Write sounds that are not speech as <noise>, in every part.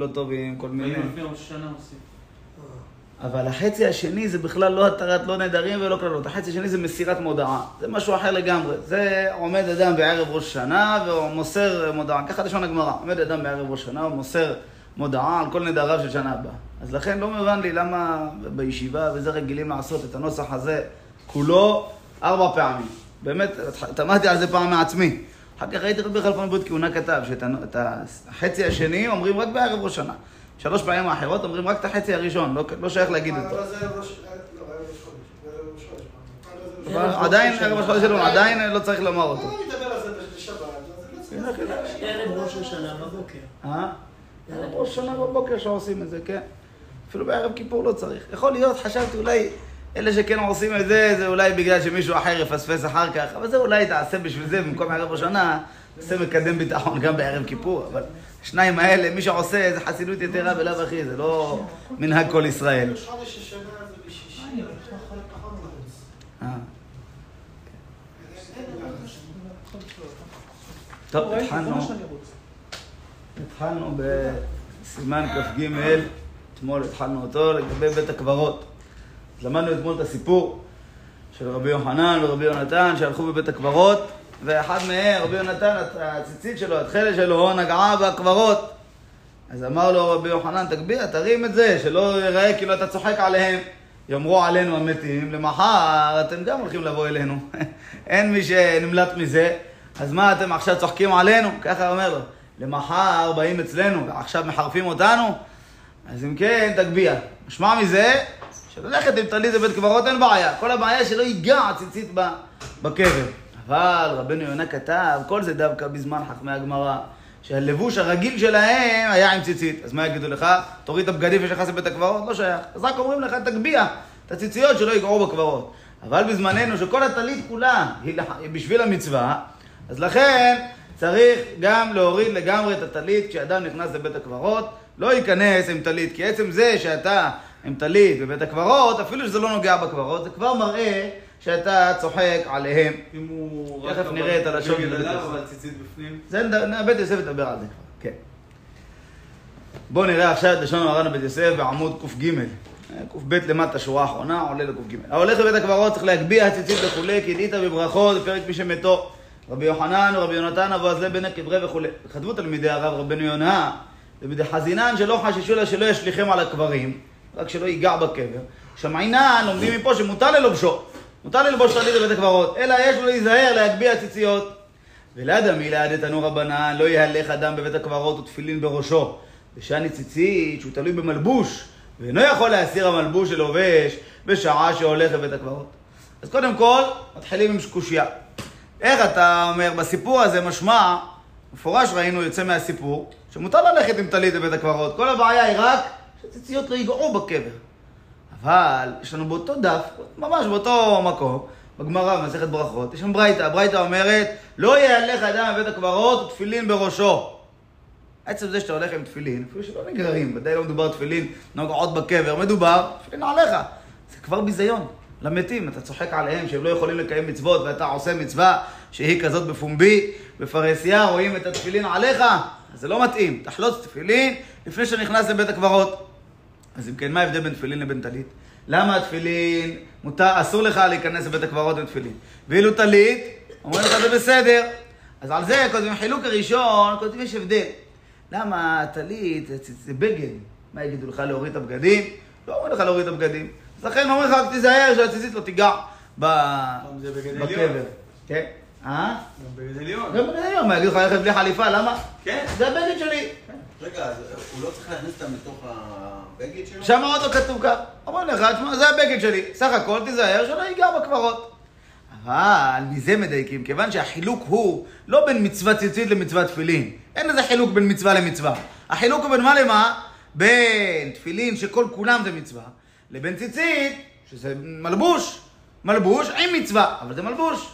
לא טובים, כל מיני. אבל החצי השני זה בכלל לא התרת לא נדרים ולא קללות. החצי השני זה מסירת מודעה. זה משהו אחר לגמרי. זה עומד אדם בערב ראש השנה ומוסר מודעה. ככה לשון הגמרא. עומד אדם בערב ראש השנה ומוסר מודעה על כל נדריו של שנה הבאה. אז לכן לא מובן לי למה בישיבה וזה רגילים לעשות את הנוסח הזה כולו ארבע פעמים. באמת, תמדתי על זה פעם מעצמי. אחר כך ראיתי רבי חלפון בוד כהונה כתב שאת החצי השני אומרים רק בערב ראש השנה. שלוש פעמים האחרות אומרים רק את החצי הראשון, לא, לא שייך להגיד אותו. ערב ראש... לא, ערב ראש חודש. ערב עדיין, ערב ראש חודש אלול, עדיין לא צריך לומר אותו. לא אז לא צריך... ערב ראש השנה בבוקר. אה? ערב ראש שנה בבוקר שעושים את זה, כן. אפילו בערב כיפור לא צריך. יכול להיות, חשבתי אולי, אלה שכן עושים את זה, זה אולי בגלל שמישהו אחר יפספס אחר כך, אבל זה אולי תעשה בשביל זה, במקום ערב ראש שנה, תעשה מקדם ביטחון גם בערב כיפור, אבל השניים האלה, מי שעושה, זה חסידות יתרה בלאו הכי, זה לא מנהג כל ישראל. בשישי, פחות בחוץ. אה. טוב, התחלנו, התחלנו בסימן כ"ג, אתמול התחלנו אותו לגבי בית הקברות. למדנו אתמול את הסיפור של רבי יוחנן ורבי יונתן שהלכו בבית הקברות, ואחד מהם, רבי יונתן, הציצית שלו, התכלת שלו, נגעה בקברות. אז אמר לו רבי יוחנן, תגביה, תרים את זה, שלא ייראה כאילו אתה צוחק עליהם. יאמרו עלינו המתים, למחר אתם גם הולכים לבוא אלינו. <laughs> אין מי שנמלט מזה, אז מה אתם עכשיו צוחקים עלינו? ככה אומר לו. למחר באים אצלנו, ועכשיו מחרפים אותנו? אז אם כן, תגביה. משמע מזה, שללכת עם טלית לבית קברות אין בעיה. כל הבעיה שלא ייגע הציצית בקבר. אבל רבנו יונה כתב, כל זה דווקא בזמן חכמי הגמרא, שהלבוש הרגיל שלהם היה עם ציצית. אז מה יגידו לך? תוריד את הבגדים ושנכנס לבית הקברות? לא שייך. אז רק אומרים לך, תגביה את הציציות שלא ייגעו בקברות. אבל בזמננו, שכל הטלית כולה היא בשביל המצווה, אז לכן צריך גם להוריד לגמרי את הטלית כשאדם נכנס לבית הקברות, לא ייכנס עם טלית, כי עצם זה שאתה עם טלית בבית הקברות, אפילו שזה לא נוגע בקברות, זה כבר מראה שאתה צוחק עליהם. אם הוא... תכף נראה את הלשון של בית אבל ציצית בפנים. זה בית יוסף ידבר על זה כבר, כן. בואו נראה עכשיו את לשון מרן בית יוסף בעמוד קג. קב למטה, שורה האחרונה, עולה לקג. ההולך לבית הקברות צריך להגביה הציצית וכולי, כי דית בברכות, בפרק מי שמתו. רבי יוחנן ורבי יונתן אבו עזלה בן הקברי וכולי. כתבו תלמידי הרב רבנו יונה, ובדחזינן שלא חששו לה שלא ישליכם על הקברים, רק שלא ייגע בקבר. שמעינן, לומדים מפה שמותר ללובשו. מותר ללבוש טלית בבית הקברות, אלא יש לו להיזהר להגביה ציציות. ולאדם מילה דתנו רבנן, לא יהלך אדם בבית הקברות ותפילין בראשו. ושני ציצית, שהוא תלוי במלבוש, ואינו יכול להסיר המלבוש שלובש בשעה שהולך לבית הקברות. אז קודם כל, מתחילים עם קושייה. איך אתה אומר, בסיפור הזה משמע, מפורש ראינו יוצא מהסיפור, שמותר ללכת עם טלית לבית הקברות. כל הבעיה היא רק שציציות לא ייגעו בקבר. אבל יש לנו באותו דף, ממש באותו מקום, בגמרא, במסכת ברכות, יש שם ברייתא, הברייתא אומרת, לא יהלך אדם בבית הקברות ותפילין בראשו. עצם זה שאתה הולך עם תפילין, אפילו שלא נגררים, ודאי לא מדובר תפילין נוגעות בקבר, מדובר תפילין עליך. זה כבר ביזיון למתים, אתה צוחק עליהם שהם לא יכולים לקיים מצוות ואתה עושה מצווה שהיא כזאת בפומבי, בפרהסיה רואים את התפילין עליך, זה לא מתאים. תחלוץ תפילין לפני שנכנס לבית הקברות. אז אם כן, מה ההבדל בין תפילין לבין טלית? למה התפילין, מותר, אסור לך להיכנס לבית הקברות עם תפילין? ואילו טלית, אומרים לך זה בסדר. אז על זה כותבים חילוק הראשון, כותבים יש הבדל. למה טלית זה, זה, בגד? מה יגידו לך להוריד את הבגדים? לא אומרים לך להוריד את הבגדים. אז לכן אומרים לך תיזהר שהציצית לא תיגע. בקבר. כן? אה? גם בגד עליון. גם בגד עליון, מה יגידו לך ללכת בלי חליפה, למה? כן. זה הבגד שלי. לא להכניס אותם לתוך הבגד שלו? שם עוד לא כתוב כך. אומרים לך, תשמע, זה הבגד שלי. סך הכל תיזהר שלא ייגע בקברות. אבל מזה מדייקים, כיוון שהחילוק הוא לא בין מצוות ציצית למצוות תפילין. אין איזה חילוק בין מצווה למצווה. החילוק הוא בין מה למה? בין תפילין שכל כולם זה מצווה, לבין ציצית, שזה מלבוש. מלבוש עם מצווה, אבל זה מלבוש.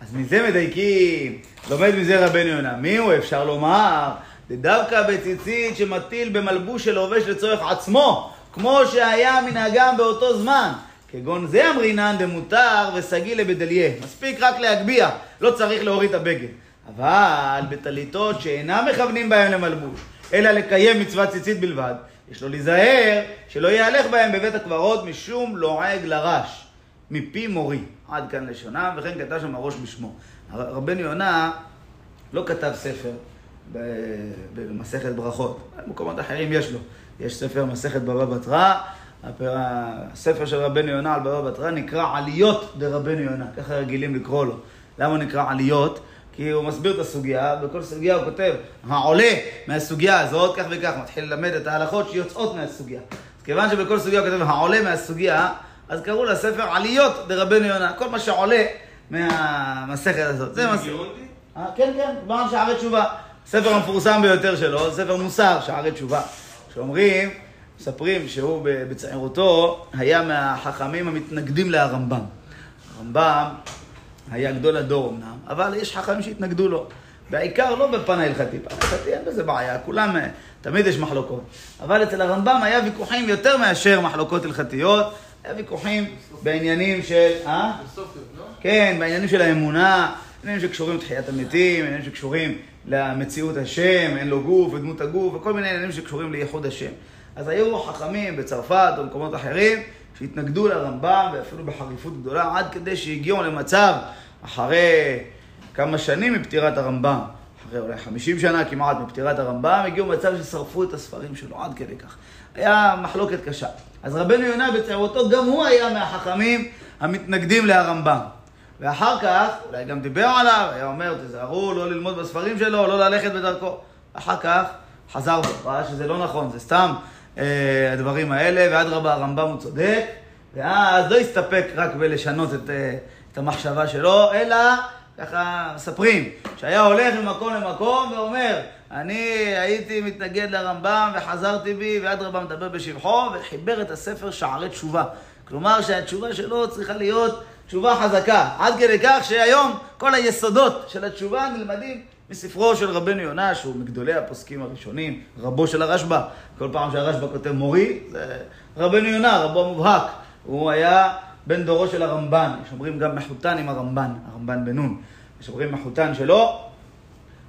אז מזה מדייקים, לומד מזה רבנו יונה. מי הוא אפשר לומר? דווקא בציצית שמטיל במלבוש שלובש לצורך עצמו, כמו שהיה מנהגם באותו זמן. כגון זה אמרינן דמותר וסגי לבדליה. מספיק רק להגביה, לא צריך להוריד את הבגד. אבל בטליתות שאינם מכוונים בהם למלבוש, אלא לקיים מצוות ציצית בלבד, יש לו להיזהר שלא יהלך בהם בבית הקברות משום לועג לרש, מפי מורי. עד כאן לשונם, וכן כתב שם הראש בשמו. רבנו יונה לא כתב ספר במסכת ברכות, במקומות אחרים יש לו. יש ספר מסכת בבא בתרא, הספר של רבנו יונה על בבא בתרא נקרא עליות דרבנו יונה, ככה רגילים לקרוא לו. למה הוא נקרא עליות? כי הוא מסביר את הסוגיה, בכל סוגיה הוא כותב, העולה מהסוגיה הזאת, כך וכך, מתחיל ללמד את ההלכות שיוצאות מהסוגיה. אז כיוון שבכל סוגיה הוא כותב העולה מהסוגיה, אז קראו לספר עליות דרבנו יונה, כל מה שעולה מהמסכת הזאת. זה מס... גאונדי? אה, כן, כן, כבר שערי תשובה. הספר המפורסם ביותר שלו, ספר מוסר, שערי תשובה. שאומרים, מספרים שהוא בצעירותו היה מהחכמים המתנגדים להרמב"ם. הרמב"ם היה גדול הדור אמנם, אבל יש חכמים שהתנגדו לו. בעיקר לא בפן ההלכתי, פן ההלכתי אין בזה בעיה, כולם, אה, תמיד יש מחלוקות. אבל אצל הרמב"ם היה ויכוחים יותר מאשר מחלוקות הלכתיות, היה ויכוחים בעניינים של... אה? פילוסופיות, לא? כן, בעניינים של האמונה, עניינים שקשורים לתחיית המתים, עניינים שקשורים למציאות השם, אין לו גוף ודמות הגוף, וכל מיני עניינים שקשורים לייחוד השם. אז היו חכמים בצרפת או במקומות אחרים שהתנגדו לרמב"ם, ואפילו בחריפות גדולה, עד כדי שהגיעו למצב, אחרי כמה שנים מפטירת הרמב"ם, אחרי אולי 50 שנה כמעט מפטירת הרמב"ם, הגיעו למצב ששרפו את הספרים שלו, עד כדי כך. היה מחלוקת קשה. אז רבנו יונה בצעירותו, גם הוא היה מהחכמים המתנגדים להרמב"ם. ואחר כך, אולי גם דיבר עליו, היה אומר, תיזהרו לא ללמוד בספרים שלו, לא ללכת בדרכו. אחר כך חזר בו, ראה שזה לא נכון, זה סתם אה, הדברים האלה, ואדרבה, הרמב"ם הוא צודק, ואז לא הסתפק רק בלשנות את, אה, את המחשבה שלו, אלא ככה מספרים, שהיה הולך ממקום למקום ואומר, אני הייתי מתנגד לרמב"ם וחזרתי בי, ואדרבה מדבר בשבחו, וחיבר את הספר שערי תשובה. כלומר שהתשובה שלו צריכה להיות תשובה חזקה, עד כדי כך שהיום כל היסודות של התשובה נלמדים מספרו של רבנו יונה, שהוא מגדולי הפוסקים הראשונים, רבו של הרשב"א. כל פעם שהרשב"א כותב מורי, זה רבנו יונה, רבו המובהק. הוא היה בן דורו של הרמב"ן, יש אומרים גם מחותן עם הרמב"ן, הרמב"ן בן נון. יש אומרים מחותן שלו,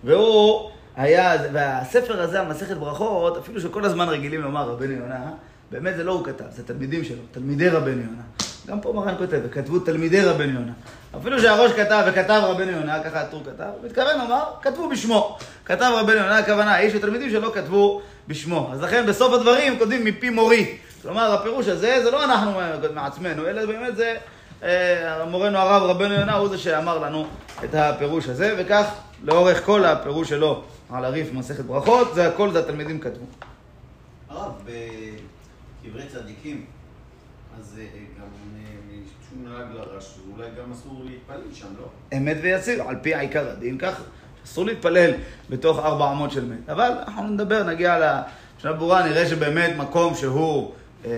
והוא היה, והספר הזה, המסכת ברכות, אפילו שכל הזמן רגילים לומר רבנו יונה, באמת זה לא הוא כתב, זה תלמידים שלו, תלמידי רבנו יונה. גם פה מרן כותב, וכתבו תלמידי רבנו יונה. אפילו שהראש כתב וכתב רבנו יונה, ככה הטור כתב, הוא מתכוון לומר, כתבו בשמו. כתב רבנו יונה, הכוונה, האיש ותלמידים שלו כתבו בשמו. אז לכן בסוף הדברים כותבים מפי מורי. כלומר, הפירוש הזה, זה לא אנחנו מעצמנו, אלא באמת זה אה, מורנו הרב רבנו יונה, הוא זה שאמר לנו את הפירוש הזה, וכך לאורך כל הפירוש שלו על הריף מסכת ברכות, זה הכל זה התלמידים כתבו. הרב, בקברי צדיקים, אז אה, גם אה, שום נהג לרש, אולי גם אסור להתפלל שם, לא? אמת ויציר, על פי עיקר הדין, כך אסור להתפלל בתוך ארבע אמות של מת. אבל אנחנו נדבר, נגיע לשנה ברורה, נראה שבאמת מקום שהוא, אה,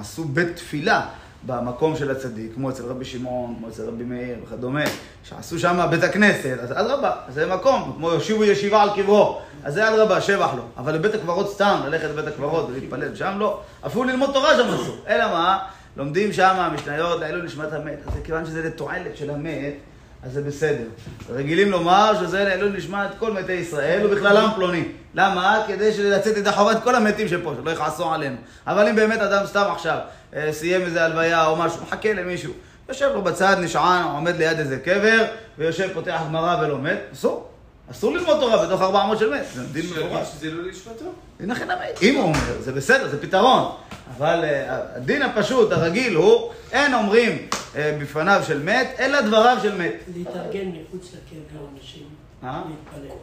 עשו בית תפילה במקום של הצדיק, כמו אצל רבי שמעון, כמו אצל רבי מאיר וכדומה, שעשו שם בית הכנסת, אז אדרבה, זה מקום, כמו יושיבו ישיבה על קברו, אז זה אדרבה, שבח לו. אבל לבית הקברות סתם, ללכת לבית הקברות ולהתפלל שם, לא. אפילו ללמוד תורה שם אסור. אלא מה? לומדים שם המשניות לעילוי נשמת המת. אז כיוון שזה לתועלת של המת, אז זה בסדר. רגילים לומר שזה לעילוי נשמת כל מתי ישראל ובכללם פלוני. למה? כדי לצאת ידי חובת כל המתים שפה, שלא יכעסו עלינו. אבל אם באמת אדם סתם עכשיו אה, סיים איזה הלוויה או משהו, מחכה למישהו, יושב לו בצד, נשען, עומד ליד איזה קבר, ויושב, פותח גמרא ולומד, אסור. אסור ללמוד תורה בתוך 400 של מת. זה דין מפורש. שזה לא לשמתו. דין הכי נמי. אם הוא אומר, זה בסדר, זה פתרון. אבל אה, הדין הפשוט, הרגיל, הוא, אין אומרים אה, בפניו של מת, אלא דבריו של מת. להתארגן מחוץ לקבר אנשים, אה? להתפלל.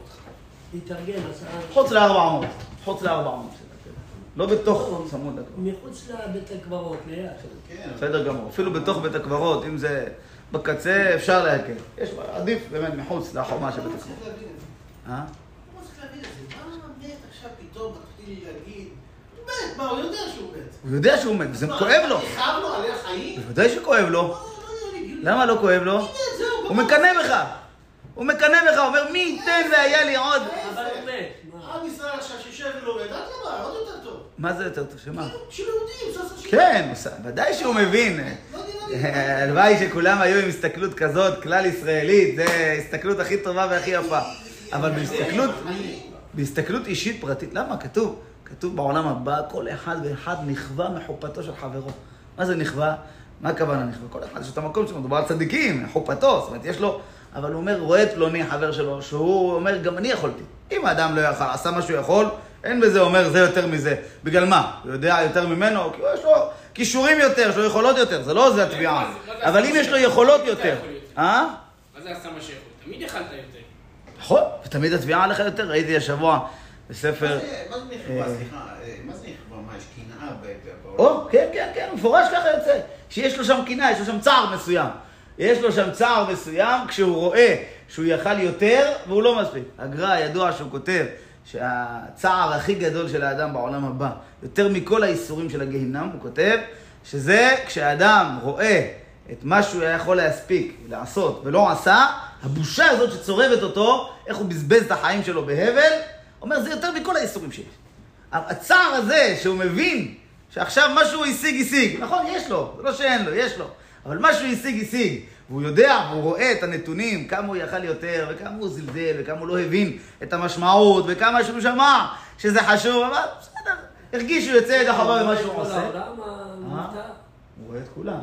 להתארגן. חוץ לארבע אמות. חוץ לארבע אמות של הקבר. לא בתוך צמוד לקבר. מחוץ לבית הקברות, ליד. כן, בסדר גמור. אפילו בתוך בית הקברות, אם זה בקצה, אפשר להקל. יש, עדיף באמת מחוץ לחומה של לא בית זה. אה? לא זה. להגיד? הוא יודע שהוא מת. וזה מה, כואב לו. בוודאי שכואב לו. לא, לא הגיוני. למה לא כואב לו? הוא. מקנא בך. הוא מקנא בך, אומר, מי ייתן והיה לי עוד. אבל הוא מת. מה? עם ישראל עכשיו שיושב ולומד, אדרבה, עוד יותר טוב. מה זה יותר טוב? שמה? של יהודים, כן, ודאי שהוא מבין. הלוואי שכולם היו עם הסתכלות כזאת, כלל ישראלית, זה ההסתכלות הכי טובה והכי יפה. אבל בהסתכלות, בהסתכלות אישית פרטית. למה? כתוב, כתוב בעולם הבא, כל אחד ואחד נכווה מחופתו של חברו. מה זה נכווה? מה הכוונה נכווה? כל אחד יש את המקום שלו, מדובר על צדיקים, חופתו, זאת אומרת, יש לו... אבל הוא אומר, רואה פלוני, חבר שלו, שהוא אומר, גם אני יכולתי. אם האדם לא יכל, עשה מה שהוא יכול, אין בזה אומר, זה יותר מזה. בגלל מה? הוא יודע יותר ממנו? כי יש לו כישורים יותר, יש לו יכולות יותר, זה לא זה התביעה. זה- מה זה אבל אם יש לו? יכולות יותר. אה? מה זה עשה מה שיכול? תמיד יכלת יותר. נכון, ותמיד התביעה עליך יותר. ראיתי השבוע בספר... מה זה- מה זה נכווה? אה, סליחה, אה, מה זה נכווה? מה, יש קנאה בעולם? כן, כן, כן, מפורש ככה יוצא. שיש לו שם קנאה, יש לו שם צער מסוים. יש לו שם צער מסוים כשהוא רואה שהוא יכל יותר והוא לא מספיק. הגר"א ידוע שהוא כותב שהצער הכי גדול של האדם בעולם הבא, יותר מכל האיסורים של הגיהינם, הוא כותב שזה כשאדם רואה את מה שהוא היה יכול להספיק לעשות ולא עשה, הבושה הזאת שצורבת אותו, איך הוא בזבז את החיים שלו בהבל, אומר זה יותר מכל האיסורים שיש. הצער הזה שהוא מבין שעכשיו מה שהוא השיג, השיג. נכון, יש לו, זה לא שאין לו, יש לו. אבל מה שהוא השיג, השיג. והוא יודע, והוא רואה את הנתונים, כמה הוא יכל יותר, וכמה הוא זלזל, וכמה הוא לא הבין את המשמעות, וכמה שהוא שמע שזה חשוב, אבל בסדר, הרגיש שהוא יוצא ידי חובה במה שהוא כל עושה. העולם. הוא רואה את כולם.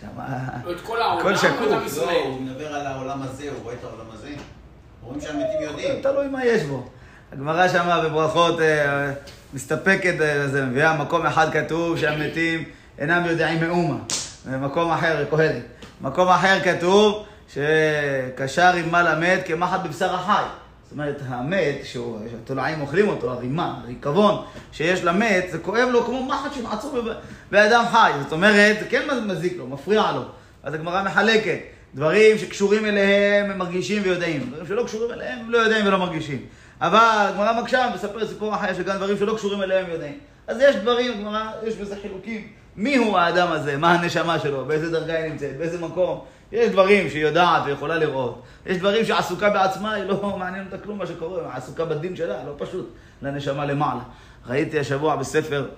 שמה... או את כל העולם, הכל או שקוף. לא. הוא מדבר על העולם הזה, הוא רואה את העולם הזה. רואים שהמתים יודעים. תלוי מה יש בו. הגמרא שמה בברכות אה, מסתפקת בזה, מביאה מקום אחד כתוב שהמתים אינם יודעים מאומה. במקום אחר, קהלת. מקום אחר כתוב שקשר רימה למת כמחט בבשר החי. זאת אומרת, המת, שהתולעים אוכלים אותו, הרימה, הריקבון שיש למת, זה כואב לו כמו מחט שנעצור באדם חי. זאת אומרת, זה כן מזיק לו, מפריע לו. אז הגמרא מחלקת. דברים שקשורים אליהם הם מרגישים ויודעים. דברים שלא קשורים אליהם הם לא יודעים ולא מרגישים. אבל הגמרא מקשה מספר סיפור אחר שגם דברים שלא קשורים אליהם יודעים. אז יש דברים, הגמרא, יש בזה חילוקים. מי הוא האדם הזה? מה הנשמה שלו? באיזה דרגה היא נמצאת? באיזה מקום? יש דברים שהיא יודעת ויכולה לראות. יש דברים שעסוקה בעצמה, היא לא <laughs> מעניין אותה כלום מה שקורה, היא עסוקה בדין שלה, לא פשוט, לנשמה למעלה. ראיתי השבוע בספר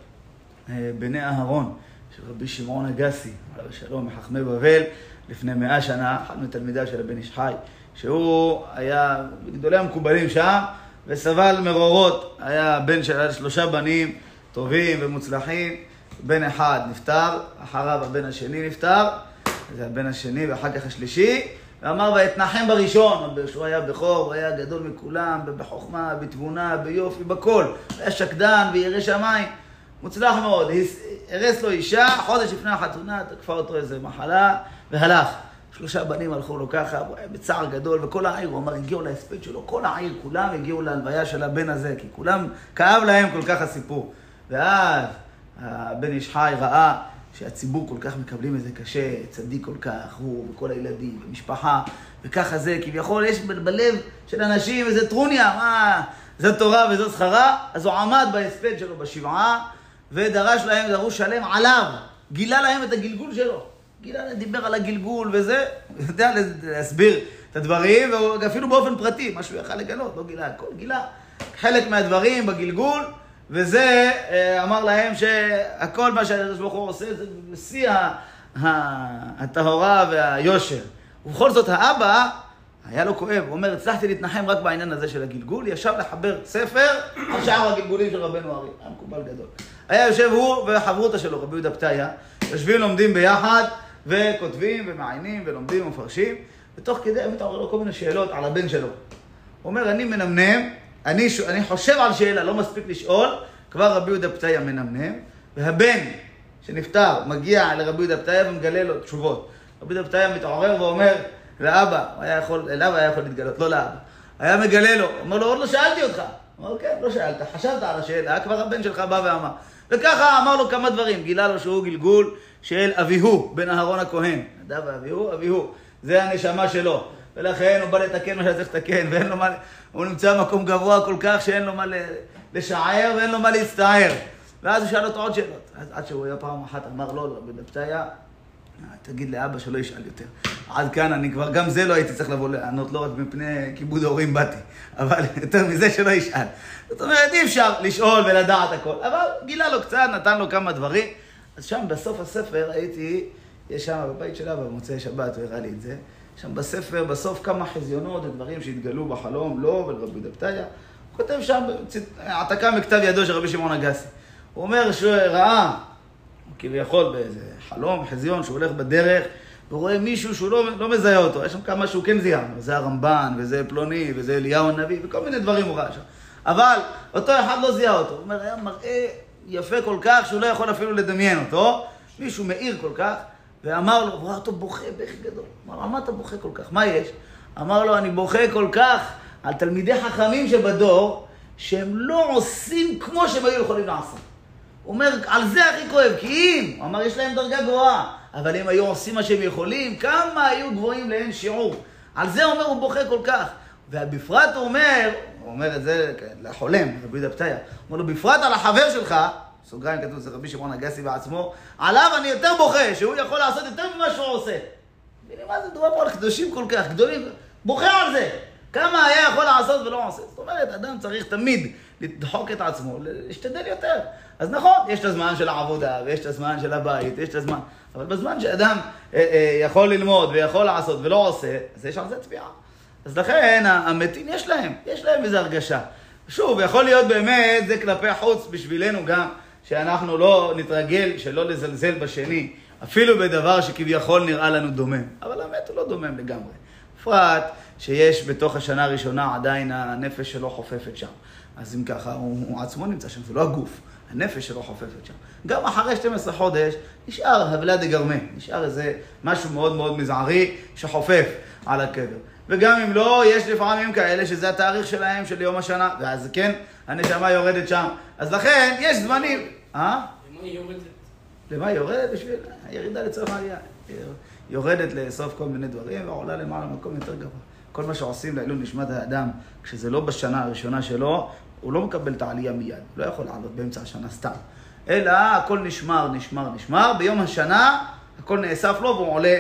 אה, בני אהרון של רבי שמעון אגסי, עליו השלום, מחכמי בבל, לפני מאה שנה, אחד מתלמידיו של הבן איש חי, שהוא היה מגדולי המקובלים שם, וסבל מרורות, היה בן של שלושה בנים טובים ומוצלחים, בן אחד נפטר, אחריו הבן השני נפטר, זה הבן השני ואחר כך השלישי, ואמר ואתנחם בראשון, שהוא היה בכור, הוא היה גדול מכולם, בחוכמה, בתבונה, ביופי, בכל, היה שקדן וירא שמיים. מוצלח מאוד, הרס לו אישה, חודש לפני החתונה, תקפה אותו איזה מחלה, והלך. שלושה בנים הלכו לו ככה, הוא היה בצער גדול, וכל העיר, הוא אמר, הגיעו להספד שלו, כל העיר, כולם הגיעו להלוויה של הבן הזה, כי כולם, כאב להם כל כך הסיפור. ואז הבן איש חי ראה שהציבור כל כך מקבלים את זה קשה, צדיק כל כך, הוא וכל הילדים, ומשפחה, וככה זה, כביכול יש בלב של אנשים איזה טרוניה, מה, זו תורה וזו שכרה, אז הוא עמד בהספד שלו בשבעה, ודרש להם דרוש שלם עליו, גילה להם את הגלגול שלו. גילה להם, דיבר על הגלגול וזה, יודע להסביר את הדברים, ואפילו באופן פרטי, מה שהוא יכל לגלות, לא גילה הכל, גילה חלק מהדברים בגלגול, וזה אה, אמר להם שהכל מה שהקדוש ברוך הוא עושה זה בשיא ה- ה- הטהרה והיושר. ובכל זאת האבא, היה לו כואב, הוא אומר, הצלחתי להתנחם רק בעניין הזה של הגלגול, ישב לחבר ספר על שאר הגלגולים של רבנו ארי, היה מקובל גדול. היה יושב הוא וחברותא שלו, רבי יהודה פתיה, יושבים, לומדים ביחד, וכותבים ומעיינים ולומדים ומפרשים, ותוך כדי מתעורר לו כל מיני שאלות על הבן שלו. הוא אומר, אני מנמנם, אני, ש... אני חושב על שאלה, לא מספיק לשאול, כבר רבי יהודה פתיה מנמנם, והבן שנפטר מגיע לרבי יהודה פתיה ומגלה לו תשובות. רבי יהודה פתיה מתעורר ואומר לאבא, הוא היה יכול, אליו היה יכול להתגלות, לא לאבא. היה מגלה לו, אומר לו, עוד לא שאלתי אותך. אומר, כן, לא שאלת, חשבת על השאלה, כבר הבן שלך בא ואמר. וככה אמר לו כמה דברים, גילה לו שהוא גלגול של אביהו, בן אהרון הכהן. נדב ואביהו, אביהו, זה הנשמה שלו. ולכן הוא בא לתקן מה שצריך לתקן, ואין לו מה, הוא נמצא במקום גבוה כל כך שאין לו מה לשער ואין לו מה להצטער. ואז הוא שאל אותו עוד שאלות. אז עד שהוא היה פעם אחת אמר לו, רבי דפתיה, תגיד לאבא שלא ישאל יותר. עד כאן אני כבר, גם זה לא הייתי צריך לבוא לענות, לא רק מפני כיבוד ההורים באתי, <laughs> אבל יותר מזה שלא ישאל. זאת אומרת, אי אפשר לשאול ולדעת הכל, אבל גילה לו קצת, נתן לו כמה דברים. אז שם בסוף הספר הייתי, יש שם בבית של אבא במוצאי שבת, הוא הראה לי את זה. שם בספר, בסוף כמה חזיונות ודברים שהתגלו בחלום, לו ולרבי דפתיה. כותב שם העתקה מכתב ידו של רבי שמעון אגסי. הוא אומר שהוא ראה, כביכול באיזה חלום, חזיון, שהוא הולך בדרך, והוא רואה מישהו שהוא לא, לא מזהה אותו, יש שם כמה שהוא כן זיהה, זה הרמב"ן, וזה פלוני, וזה אליהו הנביא, וכל מיני דברים הוא ראה שם. אבל אותו אחד לא זיהה אותו, הוא אומר, היה מראה יפה כל כך, שהוא לא יכול אפילו לדמיין אותו, מישהו מאיר כל כך, ואמר לו, ראה אותו בוכה בכי גדול. אמר לו, מה אתה בוכה כל כך? מה יש? אמר לו, אני בוכה כל כך על תלמידי חכמים שבדור, שהם לא עושים כמו שהם היו יכולים לעשות. הוא אומר, על זה הכי כואב, כי אם, הוא אמר, יש להם דרגה גבוהה, אבל אם היו עושים מה שהם יכולים, כמה היו גבוהים לאין שיעור. על זה אומר, הוא בוכה כל כך. ובפרט הוא אומר, הוא אומר את זה לחולם, רבי פתיה, הוא אומר לו, בפרט על החבר שלך, סוגריים כתוב אצל רבי שמעון אגסי בעצמו, עליו אני יותר בוכה, שהוא יכול לעשות יותר ממה שהוא עושה. מבינים מה זה מדובר פה על קדושים כל כך, גדולים, בוכה על זה. כמה היה יכול לעשות ולא עושה. זאת אומרת, אדם צריך תמיד לדחוק את עצמו, להשתדל יותר. אז נכון, יש את הזמן של העבודה, ויש את הזמן של הבית, יש את הזמן, אבל בזמן שאדם אה, אה, יכול ללמוד ויכול לעשות ולא עושה, אז יש על זה תביעה. אז לכן, המתים יש להם, יש להם איזו הרגשה. שוב, יכול להיות באמת, זה כלפי חוץ בשבילנו גם, שאנחנו לא נתרגל שלא לזלזל בשני, אפילו בדבר שכביכול נראה לנו דומם. אבל המת הוא לא דומם לגמרי. בפרט שיש בתוך השנה הראשונה עדיין הנפש שלו חופפת שם. אז אם ככה, הוא, הוא עצמו נמצא שם, זה לא הגוף, הנפש שלו חופפת שם. גם אחרי 12 חודש נשאר הבלה דה גרמה, נשאר איזה משהו מאוד מאוד מזערי שחופף על הקבר. וגם אם לא, יש לפעמים כאלה שזה התאריך שלהם של יום השנה, ואז כן, הנשמה יורדת שם. אז לכן, יש זמנים... אה? למה היא יורדת? למה היא יורדת? בשביל הירידה לצורך העלייה. יורדת לאסוף כל מיני דברים ועולה למעלה למקום יותר גבוה. כל מה שעושים לעילוי נשמת האדם, כשזה לא בשנה הראשונה שלו, הוא לא מקבל את העלייה מיד. לא יכול לעלות באמצע השנה סתם. אלא הכל נשמר, נשמר, נשמר. ביום השנה הכל נאסף לו והוא עולה,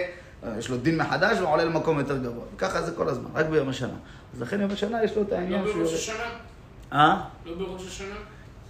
יש לו דין מחדש והוא עולה למקום יותר גבוה. ככה זה כל הזמן, רק ביום השנה. אז לכן יום השנה יש לו את לא העניין שהוא... בראש השנה? אה? לא בראש השנה?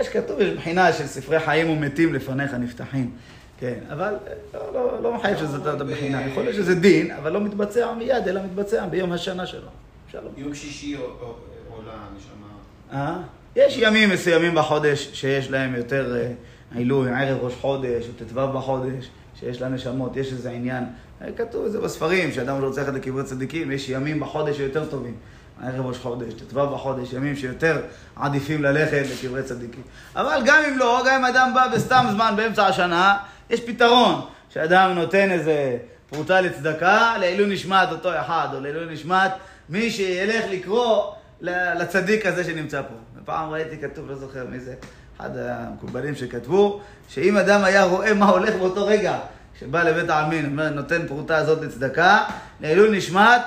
יש כתוב, יש בחינה של ספרי חיים ומתים לפניך נפתחים. כן, אבל לא, לא, לא מחייב שזה אותה בחינה. יכול להיות שזה דין, אבל לא מתבצע מיד, אלא מתבצע ביום השנה שלו. שלום. יום שישי עולה נשמה. אה? יש ימים מסוימים בחודש שיש להם יותר אה, עילוי, ערב ראש חודש, או ט"ו בחודש, שיש לנשמות, יש איזה עניין. אה, כתוב את זה בספרים, שאדם לא רוצה ללכת לקברי צדיקים, יש ימים בחודש שיותר טובים. ערב ראש חודש, ט"ו בחודש, ימים שיותר עדיפים ללכת לקברי צדיקים. אבל גם אם לא, גם אם אדם בא בסתם זמן באמצע השנה, יש פתרון, שאדם נותן איזה פרוטה לצדקה, לעילוי נשמת אותו אחד, או לעילוי נשמת מי שילך לקרוא לצדיק הזה שנמצא פה. פעם ראיתי כתוב, לא זוכר מי זה, אחד המקובלים שכתבו, שאם אדם היה רואה מה הולך באותו רגע, שבא לבית העלמין, נותן פרוטה הזאת לצדקה, לעילוי נשמת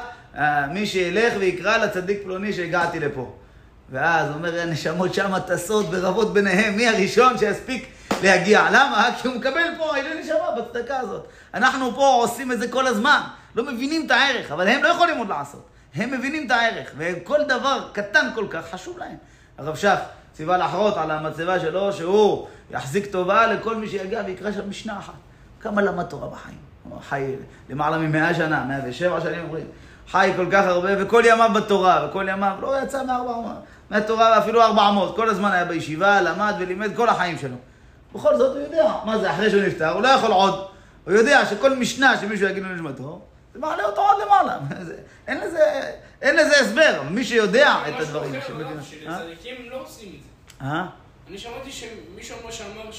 מי שילך ויקרא לצדיק פלוני שהגעתי לפה. ואז אומר, הנשמות שם טסות ורבות ביניהם, מי הראשון שיספיק להגיע. למה? כי הוא מקבל פה עילוי נשמה בצדקה הזאת. אנחנו פה עושים את זה כל הזמן, לא מבינים את הערך, אבל הם לא יכולים עוד לעשות. הם מבינים את הערך, וכל דבר קטן כל כך חשוב להם. הרב שך ציווה לחרות על המצבה שלו, שהוא יחזיק טובה לכל מי שיגיע ויקרא שם משנה אחת. כמה למד תורה בחיים? הוא חי למעלה ממאה שנה, מאה ושבע שנים אומרים. חי כל כך הרבה, וכל ימיו בתורה, וכל ימיו לא יצא מארבע, מהתורה אפילו ארבע אמות. כל הזמן היה בישיבה, למד ולימד כל החיים שלו. בכל זאת הוא יודע, מה זה, אחרי שהוא נפטר, הוא לא יכול עוד. הוא יודע שכל משנה שמישהו יגיד לו נשמתו, זה מעלה אותו עוד למעלה. <laughs> זה- אין לזה, אין לזה הסבר, מי שיודע את משהו הדברים. אחר, שמבין- הרב, אה? שלצדיקים לא עושים את זה. אה? אני שמעתי שמישהו אמר שאמר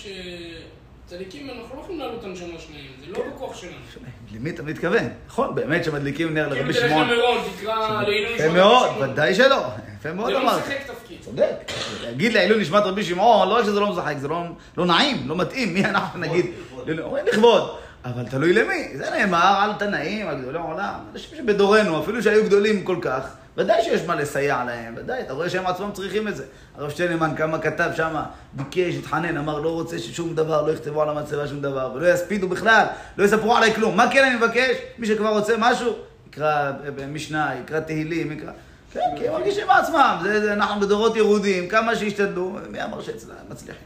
שצדיקים, אנחנו לא יכולים להעלות את הנשמה שלהם, זה לא בכוח שלנו. למי אתה מתכוון? נכון, באמת שמדליקים נר כאילו לרבי תלך שמעון. למירון, תקרא לעילוי יפה נשמת מאוד, רבי שמעון. ודאי שלא. יפה מאוד זה לא אמרת. משחק תפקיד. צודק. להגיד לעילוי נשמת רבי שמעון, לא רק שזה לא משחק, זה לא, לא נעים, לא מתאים. מי אנחנו נגיד? לכבוד. אומרים לכבוד. אבל תלוי למי. זה נאמר על תנאים, על גדולי העולם. אנשים שבדורנו, אפילו שהיו גדולים כל כך, ודאי שיש מה לסייע להם, ודאי, אתה רואה שהם עצמם צריכים את זה. הרב שטיינמן כמה כתב שם, ביקש, התחנן, אמר, לא רוצה ששום דבר, לא יכתבו על המצבה שום דבר, ולא יספידו בכלל, לא יספרו עליי כלום. מה כן אני מבקש? מי שכבר רוצה משהו, יקרא משנה, יקרא תהילים, יקרא... כן, כי הם מרגישים בעצמם, זה, זה, אנחנו בדורות ירודים, כמה שישתדלו, מי אמר שאצלם מצליחים?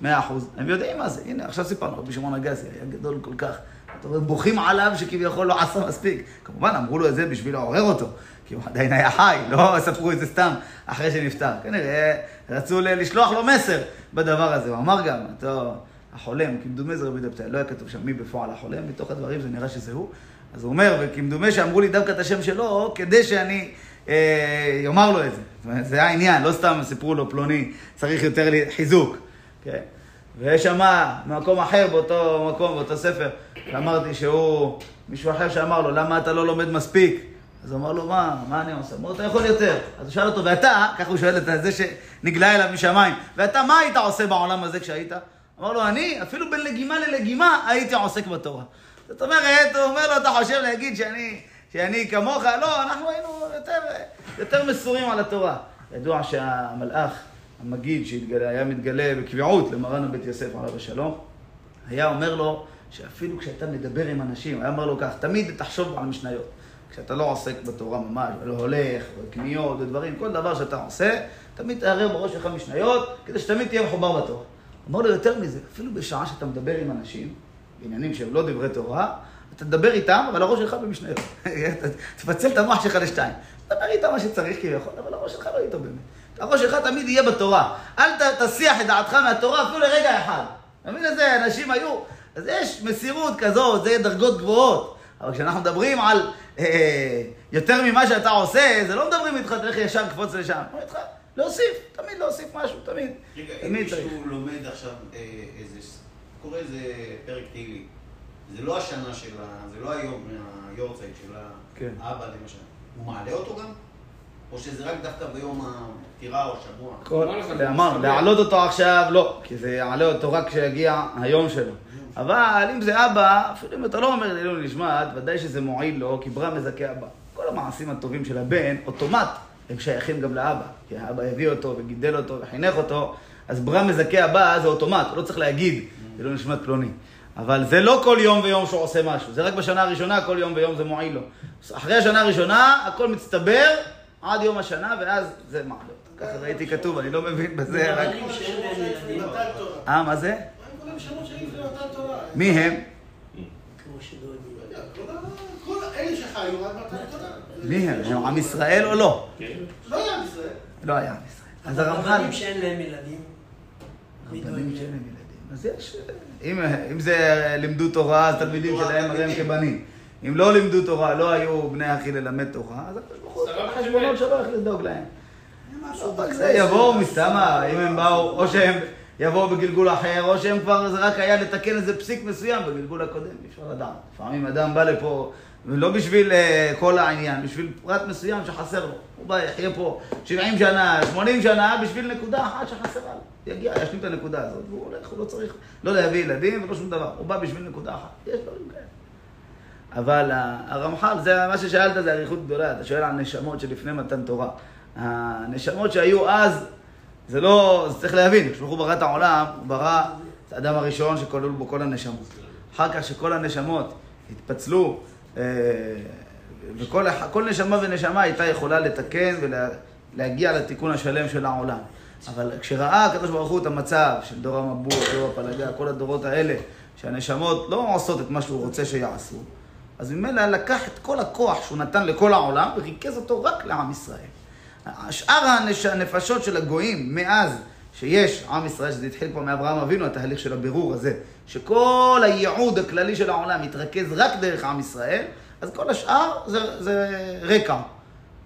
מאה אחוז. הם יודעים מה זה. הנה, עכשיו סיפרנו, רבי שמעון אגסי היה גדול כל כך. אתה רואה, בוכים עליו שכביכול לא עשה מספיק. כמובן, אמרו לו את זה בשביל לעורר אותו, כי הוא עדיין היה חי, לא ספרו את זה סתם אחרי שנפטר. כנראה רצו לשלוח לו מסר בדבר הזה. הוא אמר גם, אותו החולם, כמדומה זה רבי דפתאי, לא היה כתוב שם מי בפועל החולם, מתוך הדברים זה נראה שזה הוא. אז הוא אומר, וכמדומה שאמרו לי דווקא את השם שלו, כדי שאני אה, יאמר לו את זה. זאת אומרת, זה העניין, לא סתם סיפרו לו פלוני, צריך יותר חיזוק. כן? ויש שם במקום אחר, באותו מקום, באותו ספר, שאמרתי שהוא, מישהו אחר שאמר לו, למה אתה לא לומד מספיק? אז הוא אמר לו, מה, מה אני עושה? הוא אמר לו, אתה יכול יותר. אז הוא שאל אותו, ואתה, ככה הוא שואל את זה שנגלה אליו משמיים, ואתה, מה היית עושה בעולם הזה כשהיית? אמר לו, אני, אפילו בין לגימה ללגימה, הייתי עוסק בתורה. זאת אומרת, הוא אומר לו, אתה חושב להגיד שאני, שאני כמוך? לא, אנחנו היינו יותר, יותר מסורים על התורה. ידוע שהמלאך, המגיד, שהיה מתגלה בקביעות למרן הבית יוסף עליו השלום, היה אומר לו שאפילו כשאתה מדבר עם אנשים, היה אומר לו כך, תמיד תחשוב על משניות. כשאתה לא עוסק בתורה ממש, ולא הולך, וקניות ודברים, כל דבר שאתה עושה, תמיד תערר בראש שלך משניות, כדי שתמיד תהיה מחובר בתורה. אמר לו יותר מזה, אפילו בשעה שאתה מדבר עם אנשים, בעניינים שהם לא דברי תורה, אתה תדבר איתם, אבל הראש שלך במשניות. <laughs> תפצל את המוח שלך לשתיים. תדבר איתם מה שצריך כביכול, אבל הראש שלך לא איתו באמת. הראש שלך תמיד יהיה בתורה. אל ת- תסיח את דעתך מהתורה אפילו לרגע אחד. אתה מבין את זה? אנשים היו... אז יש מסירות כזאת, זה דרגות גבוהות. אבל כשאנחנו מדברים על יותר ממה שאתה עושה, זה לא מדברים איתך, תלך ישר קפוץ לשם. אומרים איתך, להוסיף, תמיד להוסיף משהו, תמיד. רגע, אם. מישהו לומד עכשיו אה, איזה, קורא איזה פרק תהילים, זה לא השנה של ה... זה לא היום מהיורצייט של כן. האבא למשל. הוא מעלה אותו גם? או שזה רק דווקא ביום הפטירה או השבוע? כל- אמר להעלות אותו עכשיו, לא, כי זה יעלה אותו רק כשיגיע היום שלו. אבל אם זה אבא, אפילו אם אתה לא אומר לעילוי נשמעת, ודאי שזה מועיל לו, כי ברא מזכה אבא. כל המעשים הטובים של הבן, אוטומט, הם שייכים גם לאבא. כי האבא הביא אותו וגידל אותו וחינך אותו, אז ברא מזכה אבא זה אוטומט, הוא לא צריך להגיד, לעילוי נשמעת פלוני. אבל זה לא כל יום ויום שהוא עושה משהו, זה רק בשנה הראשונה, כל יום ויום זה מועיל לו. אחרי השנה הראשונה, הכל מצטבר עד יום השנה, ואז זה מעלה אותו. ככה ראיתי כתוב, אני לא מבין בזה, רק... מתן תורה. אה, מה זה? שמות שהיו לפני מתן תורה? מי הם? לא כל אלה שחיו עד מתן תורה. מי הם? הם עם ישראל או לא? לא היה עם ישראל. לא היה עם ישראל. אז הרמח"ל... רבנים שאין להם ילדים. רבנים? שאין להם ילדים. אז יש... אם, אם זה לימדו תורה, אז תלמידים שלהם הרי הם כבנים. אם לא לימדו תורה, לא היו בני אחי ללמד תורה, אז הקדוש ברוך הוא, שרה החשבונות שלו איך לדאוג להם. יבואו מסתמה, אם הם באו, או שהם יבואו בגלגול אחר, או שהם כבר, זה רק היה לתקן איזה פסיק מסוים בגלגול הקודם, אי אפשר לדעת. לפעמים אדם בא לפה, ולא בשביל אה, כל העניין, בשביל פרט מסוים שחסר לו. הוא בא, יחיה פה 70 שנה, 80 שנה, בשביל נקודה אחת שחסרה לו. יגיע, ישלים את הנקודה הזאת, והוא הולך, הוא לא צריך לא להביא ילדים ולא שום דבר. הוא בא בשביל נקודה אחת. יש דברים כאלה. אבל הרמח"ל, זה מה ששאלת, זה אריכות גדולה. אתה שואל על נשמות שלפני מתן תורה. הנשמות שהיו אז, זה לא, זה צריך להבין, כשברוך הוא ברא את העולם, הוא ברא את האדם הראשון שכלול בו כל הנשמות. אחר כך שכל הנשמות התפצלו, אה, וכל נשמה ונשמה הייתה יכולה לתקן ולהגיע לתיקון השלם של העולם. אבל כשראה הקדוש ברוך הוא את המצב של דור המבול, דור הפלגה, כל הדורות האלה, שהנשמות לא עושות את מה שהוא רוצה שיעשו, אז ממילא לקח את כל הכוח שהוא נתן לכל העולם וריכז אותו רק לעם ישראל. שאר. הנפשות של הגויים, מאז שיש עם ישראל, שזה התחיל כבר מאברהם אבינו, התהליך של הבירור הזה, שכל הייעוד הכללי של העולם מתרכז רק דרך עם ישראל, אז כל השאר זה, זה רקע.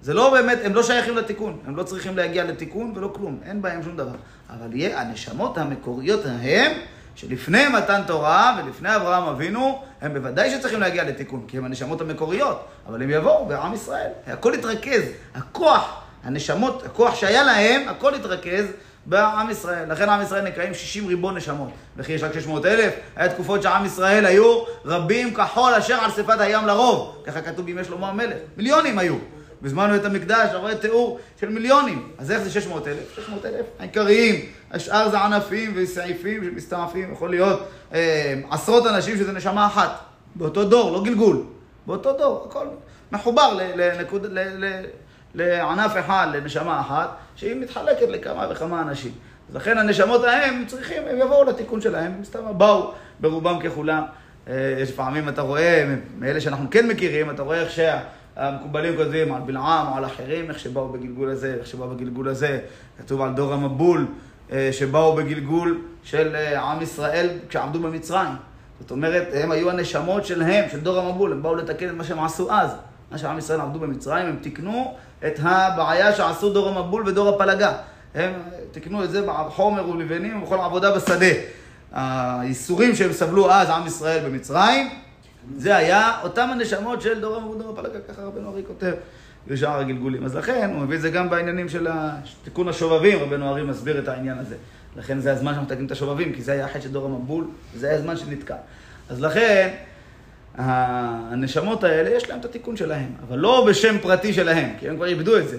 זה לא באמת, הם לא שייכים לתיקון, הם לא צריכים להגיע לתיקון ולא כלום, אין בהם שום דבר. אבל יהיה, הנשמות המקוריות ההם, שלפני מתן תורה ולפני אברהם אבינו, הם בוודאי שצריכים להגיע לתיקון, כי הם הנשמות המקוריות, אבל הם יבואו בעם ישראל. הכל יתרכז, הכוח, הנשמות, הכוח שהיה להם, הכל יתרכז בעם ישראל. לכן עם ישראל נקראים 60 ריבון נשמות. וכי יש רק 600 אלף, היה תקופות שעם ישראל היו רבים כחול אשר על שפת הים לרוב. ככה כתוב בימי שלמה המלך. מיליונים היו. בזמן בית המקדש, אתה רואה תיאור של מיליונים. אז איך זה 600 אלף? 600 אלף העיקריים. השאר זה ענפים וסעיפים שמסתעפים. יכול להיות אה, עשרות אנשים שזה נשמה אחת. באותו דור, לא גלגול. באותו דור, הכל מחובר ל- לנקוד, ל, ל, לענף אחד, לנשמה אחת, שהיא מתחלקת לכמה וכמה אנשים. אז לכן הנשמות ההם צריכים, הם יבואו לתיקון שלהם, הם סתם באו ברובם ככולם. אה, יש פעמים, אתה רואה, מאלה שאנחנו כן מכירים, אתה רואה איך שהמקובלים כותבים על בלעם או על אחרים, איך שבאו בגלגול הזה, איך שבאו בגלגול הזה. כתוב על דור המבול, אה, שבאו בגלגול של אה, עם ישראל כשעמדו במצרים. זאת אומרת, הם היו הנשמות שלהם, של דור המבול, הם באו לתקן את מה שהם עשו אז. מה שעם ישראל עמדו במצרים, הם תיקנו את הבעיה שעשו דור המבול ודור הפלגה. הם תיקנו את זה בחומר ולבנים ובכל עבודה בשדה. הייסורים שהם סבלו אז, עם ישראל במצרים, זה היה אותם הנשמות של דור המבול ודור הפלגה, ככה רבנו ארי כותב בשאר הגלגולים. אז לכן, הוא מביא את זה גם בעניינים של תיקון השובבים, רבנו ארי מסביר את העניין הזה. לכן זה הזמן שאנחנו מתקנים את השובבים, כי זה היה החטא של דור המבול, וזה היה הזמן שנתקע. אז לכן, הנשמות האלה, יש להם את התיקון שלהם, אבל לא בשם פרטי שלהם, כי הם כבר איבדו את זה.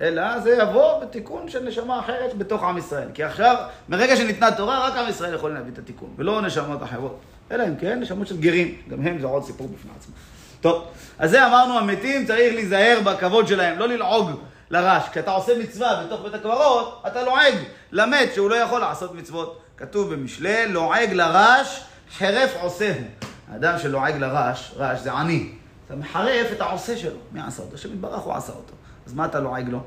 אלא זה יבוא בתיקון של נשמה אחרת בתוך עם ישראל. כי עכשיו, מרגע שניתנה תורה, רק עם ישראל יכולים להביא את התיקון, ולא נשמות אחרות. אלא אם כן, נשמות של גרים, גם הם זה עוד סיפור בפני עצמם. טוב, אז זה אמרנו, המתים צריך להיזהר בכבוד שלהם, לא ללעוג לרש. כשאתה עושה מצווה בתוך בית הקברות, אתה לועג למת שהוא לא יכול לעשות מצוות. כתוב במשלי, לועג לרש, חרף עושהו. האדם שלועג לרש, רש זה עני. אתה מחרף את העושה שלו. מי עשה אותו? השם יתברך הוא עשה אותו. אז מה אתה לועג לו?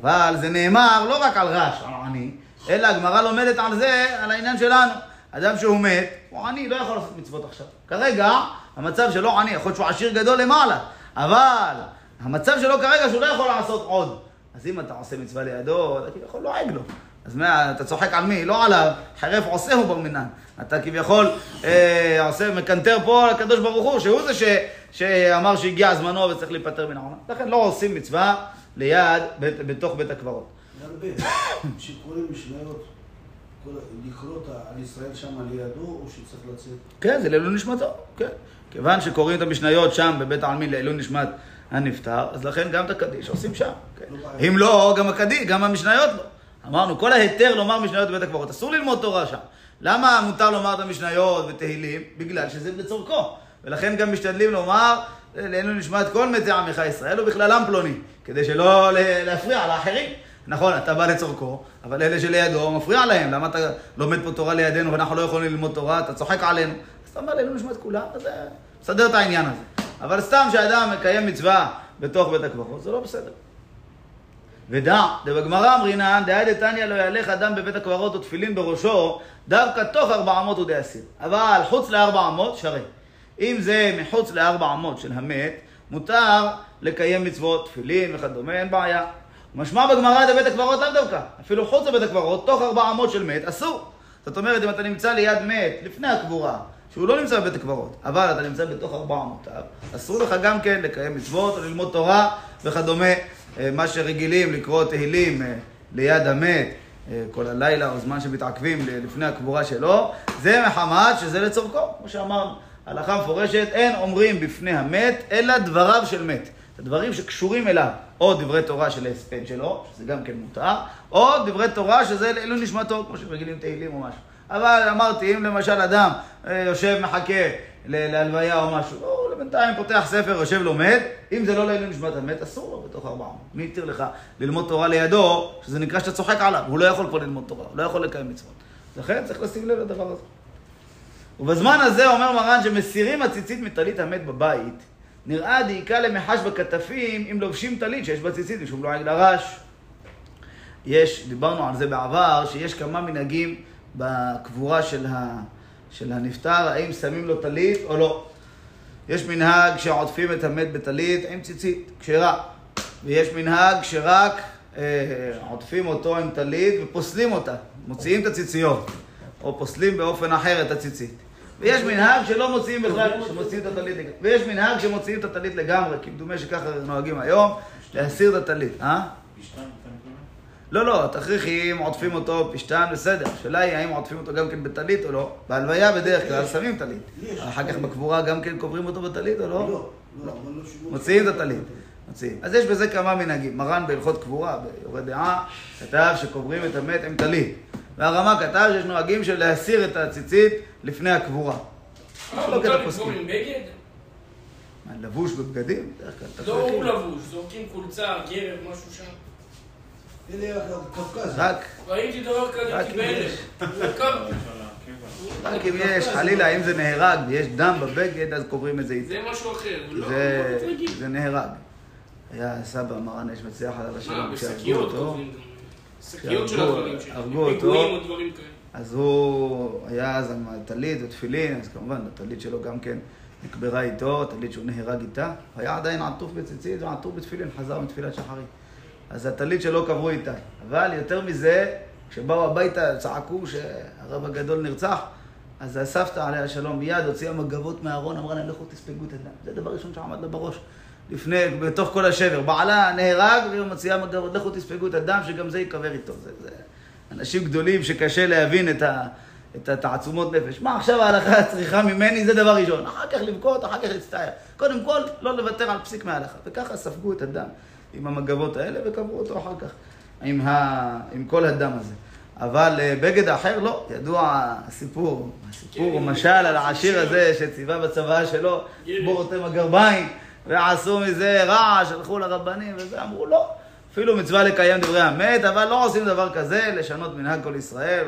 אבל זה נאמר לא רק על רש, על עני, אלא הגמרא לומדת על זה, על העניין שלנו. אדם שהוא מת, הוא עני, לא יכול לעשות מצוות עכשיו. כרגע, המצב שלו עני, יכול להיות שהוא עשיר גדול למעלה, אבל המצב שלו כרגע שהוא לא יכול לעשות עוד. אז אם אתה עושה מצווה לידו, אתה כביכול לועג לו. אז מה, אתה צוחק על מי? לא עליו, חרף עושהו בר מינן. אתה כביכול אה, עושה, מקנטר פה על הקדוש ברוך הוא, שהוא זה ש, שאמר שהגיע זמנו וצריך להיפטר מן העולם. לכן לא עושים מצווה ליד, בית, בתוך בית הקברות. הרבה, שקוראים משניות, לקרוא על ישראל שם לידו, או שצריך לצאת? כן, זה לעילוי נשמתו, כן. כיוון שקוראים את המשניות שם בבית העלמין לעילוי נשמת הנפטר, אז לכן גם את הקדיש עושים שם. כן. לא. אם לא, גם הקדיש, גם המשניות לא. אמרנו, כל ההיתר לומר משניות בבית הקברות, אסור ללמוד תורה שם. למה מותר לומר את המשניות ותהילים? בגלל שזה לצורכו. ולכן גם משתדלים לומר לעילוי נשמת כל מתי עמך ישראל ובכללם פלוני, כדי שלא להפריע לאחרים. נכון, אתה בא לצורכו, אבל אלה שלידו מפריע להם. למה אתה לומד פה תורה לידינו ואנחנו לא יכולים ללמוד תורה? אתה צוחק עלינו. אז אתה אומר לעילוי נשמת כולם, אז מסדר את העניין הזה. אבל סתם שאדם מקיים מצווה בתוך בית הקברות, זה לא בסדר. ודע, דבגמרא אמרינן, דאי דתניא לא יהלך אדם בבית הקברות ותפילין בראשו, דווקא תוך ארבע אמות הוא דאסיר. אבל חוץ לארבע אמות, שרי. אם זה מחוץ לארבע אמות של המת, מותר לקיים מצוות, תפילין וכדומה, אין בעיה. משמע בגמרא דבית הקברות לאו דווקא. אפילו חוץ לבית הקברות, תוך ארבע אמות של מת, אסור. זאת אומרת, אם אתה נמצא ליד מת, לפני הקבורה, שהוא לא נמצא בבית הקברות, אבל אתה נמצא בתוך ארבע אמותיו, אסור לך גם כן לקיים מצוות או ללמוד תורה וכדומה, מה שרגילים לקרוא תהילים אה, ליד המת אה, כל הלילה או זמן שמתעכבים לפני הקבורה שלו, זה מחמת שזה לצורכו, כמו שאמרנו. הלכה מפורשת, אין אומרים בפני המת, אלא דבריו של מת. הדברים שקשורים אליו, או דברי תורה של ההספד שלו, שזה גם כן מותר, או דברי תורה שזה לעילוי נשמתו, כמו שרגילים תהילים או משהו. אבל אמרתי, אם למשל אדם אה, יושב מחכה להלוויה או משהו, הוא בינתיים פותח ספר, יושב לומד, אם זה לא לעילוי נשמת המת, אסור לו בתוך ארבעה. מי התיר לך ללמוד תורה לידו, שזה נקרא שאתה צוחק עליו, הוא לא יכול כבר ללמוד תורה, הוא לא יכול לקיים מצוות. לכן צריך לשים לב לדבר הזה. ובזמן הזה אומר מרן שמסירים הציצית מטלית המת בבית, נראה דייקה למחש בכתפים אם לובשים טלית שיש בה ציצית משום לועג לרש. יש, דיברנו על זה בעבר, שיש כמה מנהגים בקבורה של, ה, של הנפטר, האם שמים לו טלית או לא. יש מנהג שעוטפים את המת בטלית עם ציצית, כשרה. ויש מנהג שרק אה, עוטפים אותו עם טלית ופוסלים אותה, מוציאים את הציציות, או פוסלים באופן אחר את הציצית. ויש מנהג שלא מוציאים בכלל, שמוציאים את הטלית לגמרי. ויש מנהג שמוציאים את הטלית לגמרי, כי מדומה שככה נוהגים היום, להסיר את הטלית. אה? לא, לא, תכריכים, עוטפים אותו פשטן, בסדר. השאלה היא האם עוטפים אותו גם כן בטלית או לא. בהלוויה בדרך כלל שמים טלית. אחר כך בקבורה גם כן קוברים אותו בטלית או לא? לא, לא, לא שימוש. מוציאים את הטלית. מוציאים. אז יש בזה כמה מנהגים. מרן בהלכות קבורה, ביורה דעה, כתב שקוברים את המת עם טלית. והרמה כתב שיש נוהגים של להסיר את הציצית לפני הקבורה. לא מותר לקבור פוסקים. עם בגד? מה, לבוש בבגדים? לא. הוא לבוש, זורקים חולצה, גרב, משהו שם. רק, ראיתי דבר כזה רק. יש. אם יש, חלילה, אם זה נהרג ויש דם בבגד, אז קוברים את זה איתו. זה משהו אחר. לא, זה, לא. זה נהרג. היה סבא מרן אש מצליח עליו השלום, כשהרגו אותו, קובעים גם. שקיות של שהרגו- הדברים שלו. הרגו אותו. פיגועים או דברים כאלה. אז הוא היה אז עם הטלית ותפילין, אז כמובן הטלית שלו גם כן נקברה איתו, הטלית שהוא נהרג איתה. היה עדיין עטוף בציצית ועטוף בתפילין, חזר מתפילת שחרית. אז הטלית שלו קברו איתה. אבל יותר מזה, כשבאו הביתה צעקו שהרב הגדול נרצח, אז הסבתא עליה השלום מיד הוציאה מגבות מהארון, אמרה להם לכו תספגו את הדם. זה הדבר הראשון שעמד לה בראש. לפני, בתוך כל השבר. בעלה נהרג והיא מוציאה מגבות, לכו תספגו את הדם, שגם זה ייקבר איתו. זה, זה אנשים גדולים שקשה להבין את, ה, את התעצומות נפש. מה עכשיו ההלכה צריכה ממני? זה דבר ראשון. אחר כך לבכות, אחר כך להצטער. קודם כל, לא לוותר על פסיק מההלכה. וככה ספגו את הדם עם המגבות האלה וקברו אותו אחר כך עם, ה, עם כל הדם הזה. אבל אה, בגד האחר לא, ידוע הסיפור, הסיפור הוא משל על העשיר הזה שציווה בצוואה שלו, בור אותם הגרביים, ועשו מזה רעש, הלכו לרבנים וזה, אמרו לא, אפילו מצווה לקיים דברי המת, אבל לא עושים דבר כזה, לשנות מנהג כל ישראל,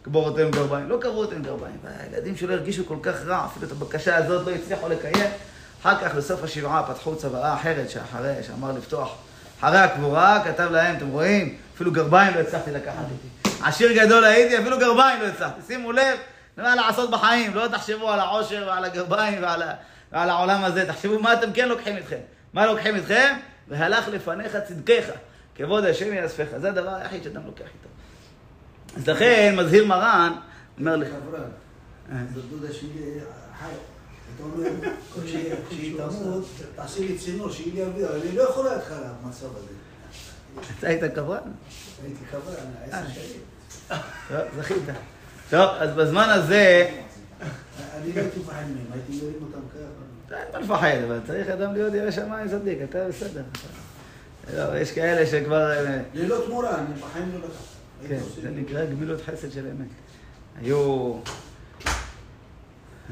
לקבור אותם גרביים. לא קברו אותם גרביים, והילדים שלו הרגישו כל כך רע, אפילו את הבקשה הזאת לא הצליחו לקיים. אחר כך, בסוף השבעה, פתחו צוואה אחרת, שאחרי, שאמר לפתוח. אחרי הקבורה, כתב להם, אתם רואים? אפילו גרביים לא הצלחתי לקחת איתי. עשיר גדול הייתי, אפילו גרביים לא הצלחתי. שימו לב, מה לעשות בחיים, לא תחשבו על העושר ועל הגרביים ועל. ועל העולם הזה, תחשבו מה אתם כן לוקחים איתכם. מה לוקחים איתכם? והלך לפניך צדקך, כבוד השם יאספך. זה הדבר היחיד שאדם לוקח איתו. אז לכן, מזהיר מרן, אומר לך, אה. זאת דודה שלי חי. אתה אומר, כשהיא- תמות, תעשי לי צינור, שהיא לי אבל אני לא יכולה איתך למצב הזה. אתה היית קברן? הייתי קברן. עשר שנים. טוב, זכית. טוב, אז בזמן הזה, אני לא הייתי מפחד מהם, הייתי מרים אותם ככה. אין מה לפחד, אבל צריך אדם להיות ירא שמיים צדיק, אתה בסדר. לא, יש כאלה שכבר... ללא תמורה, אני בחיים לא לקחתי. כן, זה נקרא גמילות חסד של אמת. היו...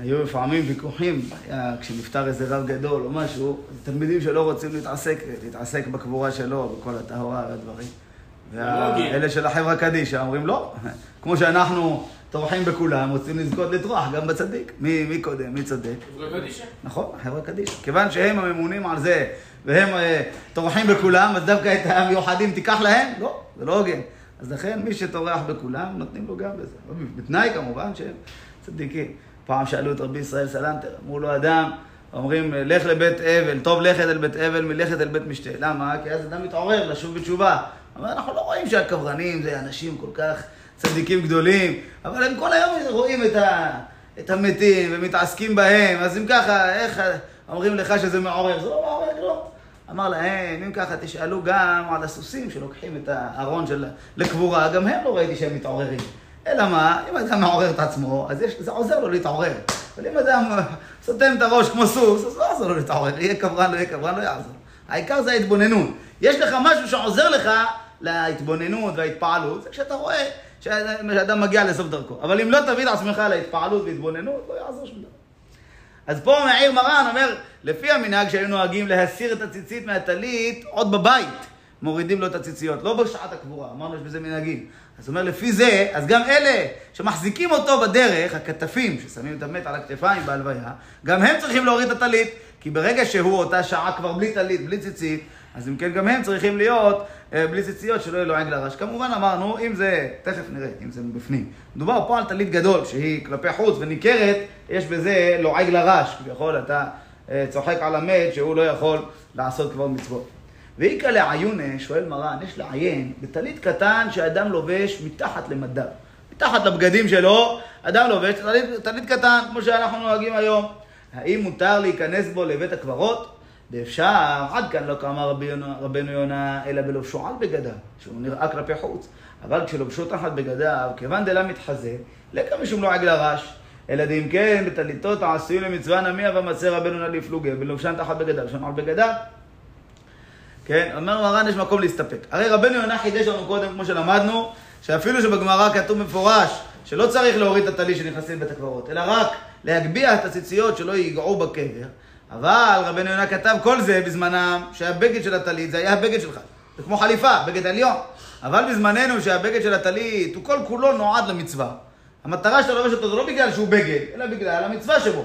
היו לפעמים ויכוחים, היה, כשנפטר איזה רב גדול או משהו, תלמידים שלא רוצים להתעסק, להתעסק בקבורה שלו, בכל הטהורה והדברים. ואלה של החברה קדישא אומרים לא, כמו שאנחנו טורחים בכולם, רוצים לזכות לטרוח גם בצדיק. מי, מי קודם? מי צודק? חברה קדישא. נכון, החברה קדישא. כיוון שהם הממונים על זה, והם אה, טורחים בכולם, אז דווקא את המיוחדים תיקח להם? לא, זה לא הוגן. אז לכן מי שטורח בכולם, נותנים לו גם בזה. בתנאי כמובן שהם צדיקים. פעם שאלו את רבי ישראל סלנטר, אמרו לו אדם, אומרים, לך לבית אבל, טוב לכת אל בית אבל מלכת אל בית משתה. למה? כי אז אדם מתעורר לשוב בתשובה. אבל אנחנו לא רואים שהקברנים זה אנשים כל כך צדיקים גדולים, אבל הם כל היום רואים את, ה, את המתים ומתעסקים בהם, אז אם ככה, איך אומרים לך שזה מעורר? זה לא מעורר, לא. אמר להם, אם ככה תשאלו גם על הסוסים שלוקחים את הארון של לקבורה, גם הם לא ראיתי שהם מתעוררים. אלא מה, אם אדם מעורר את עצמו, אז יש, זה עוזר לו להתעורר. אבל אם אדם סותם את הראש כמו סוס, אז לא יעזור לו להתעורר. יהיה קברן, לא יהיה קברן, לא יעזור. העיקר זה ההתבוננות. יש לך משהו שעוזר לך להתבוננות וההתפעלות, זה כשאתה רואה שאדם מגיע לסוף דרכו. אבל אם לא תביא את עצמך להתפעלות והתבוננות, לא יעזור שום דבר. אז פה מעיר מרן אומר, לפי המנהג שהיו נוהגים להסיר את הציצית מהטלית עוד בבית, מורידים לו את הציציות, לא בשעת הקבורה, אמרנו יש בזה מנהגים. אז אומר, לפי זה, אז גם אלה שמחזיקים אותו בדרך, הכתפים ששמים את המת על הכתפיים בהלוויה, גם הם צריכים להוריד את הטלית, כי ברגע שהוא אותה שעה כבר בלי טלית, בלי ציצית, אז אם כן גם הם צריכים להיות אה, בלי ציציות, שלא יהיה לו עגל הרש. כמובן אמרנו, אם זה, תכף נראה, אם זה בפנים. מדובר פה על טלית גדול, שהיא כלפי חוץ וניכרת, יש בזה לועג לרש, כביכול אתה אה, צוחק על המת שהוא לא יכול לעשות כבר מצוות. ואיכא לעיונה, שואל מרן, יש לעיין בטלית קטן שאדם לובש מתחת למדיו. מתחת לבגדים שלו, אדם לובש טלית, טלית קטן, כמו שאנחנו נוהגים היום. האם מותר להיכנס בו לבית הקברות? ואפשר, עד כאן לא כאמר רבי יונה, רבנו יונה, אלא בלובשו על בגדיו, שהוא נראה כלפי חוץ. אבל כשלובשו תחת בגדיו, כיוון דלה מתחזה, לקה משום לא עגל הרש. אלא דאם כן, בטליתות העשויים למצווה נמיע ומצא רבנו נא לפלוגה, ולובשן תחת בגדיו, שם על בגדיו. כן, אומר מרן יש מקום להסתפק. הרי רבנו יונה חידש לנו קודם, כמו שלמדנו, שאפילו שבגמרא כתוב מפורש שלא צריך להוריד את הטלית שנכנסים לבית הקברות, אלא רק להגביה את הציציות שלא ייגעו בקבר. אבל רבנו יונה כתב כל זה בזמנם שהבגד של הטלית זה היה הבגד שלך. זה כמו חליפה, בגד עליון. אבל בזמננו שהבגד של הטלית הוא כל כולו נועד למצווה. המטרה שאתה לובש אותו זה לא בגלל שהוא בגד, אלא בגלל המצווה שבו.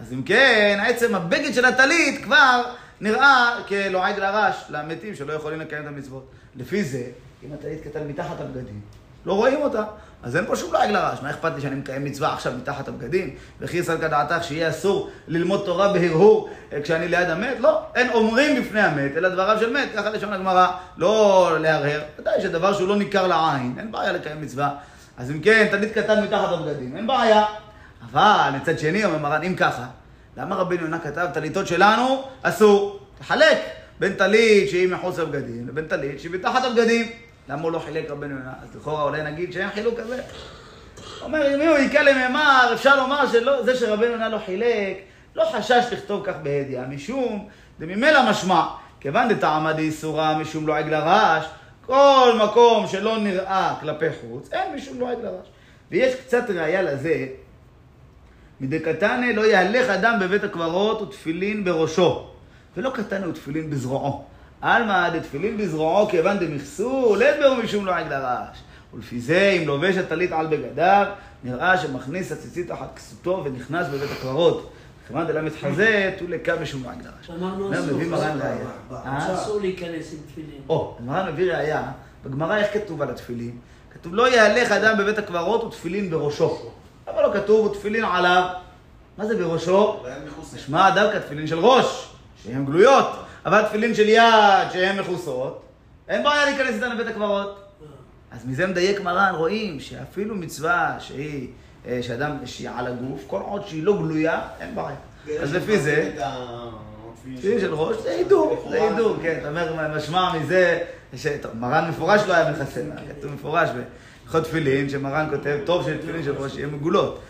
אז אם כן, עצם הבגד של הטלית כבר נראה כלועג לרש, למתים שלא יכולים לקיים את המצוות. לפי זה, אם הטלית קטן מתחת הבגדים, לא רואים אותה. אז אין פה שום לעג לרש. מה אכפת לי שאני מקיים מצווה עכשיו מתחת הבגדים? וכי יסל כדעתך שיהיה אסור ללמוד תורה בהרהור אה, כשאני ליד המת? לא, אין אומרים בפני המת, אלא דבריו של מת. ככה לשון הגמרא, לא להרהר. ודאי שדבר שהוא לא ניכר לעין, אין בעיה לקיים מצווה. אז אם כן, תלמיד קטן מתחת הבגדים, אין בעיה. אבל מצד שני, אומר מרן, אם ככה, למה רבינו יונה כתב, טליתות שלנו אסור? תחלק בין טלית שהיא מחוץ לבגדים לבין טלית שהיא מתחת הבגדים. למה הוא לא חילק רבנו יונה? אז לכאורה אולי נגיד שאין חילוק כזה. אומר, אם הוא היכה למימר, אפשר לומר שזה שרבנו יונה לא חילק, לא חשש לכתוב כך בהדיעה, משום, דממילא משמע, כיוון דטעמא דאיסורא משום לועג לרש, כל מקום שלא נראה כלפי חוץ, אין משום לועג לרש. ויש קצת ראייה לזה, מדקתנא לא יהלך אדם בבית הקברות ותפילין בראשו, ולא קטנא ותפילין בזרועו. עלמא דתפילין בזרועו כיוון דמכסו, לדבר משום לועג לרש. ולפי זה, אם לובש הטלית על בגדיו, נראה שמכניס הציצית תחת כסותו ונכנס בבית הקברות. כיוון דלה מתחזה, תו לקה משום לועג לרש. אמרנו אומר, אסור. להיכנס עם תפילין. או, מרן מביא ראייה, בגמרא איך כתוב על התפילין? כתוב לא יהלך אדם בבית הקברות ותפילין בראשו. למה לא כתוב ותפילין עליו? מה זה בראשו? משמע דווקא תפילין של ראש, שהן גלויות, אבל תפילין של יד, שהן מכוסות, אין בעיה להיכנס איתן לבית הקברות. אז מזה מדייק מרן, רואים שאפילו מצווה שהיא, אה, שאדם, שהיא על הגוף, כל עוד שהיא לא גלויה, אין בעיה. אז לפי זה, תפילין של ראש, זה הידור, זה הידור, כן, אתה אומר, משמע מזה, מרן מפורש לא היה מכסה, כתוב מפורש בהלכות תפילין, שמרן כותב, טוב שתפילין של ראש יהיה מגולות.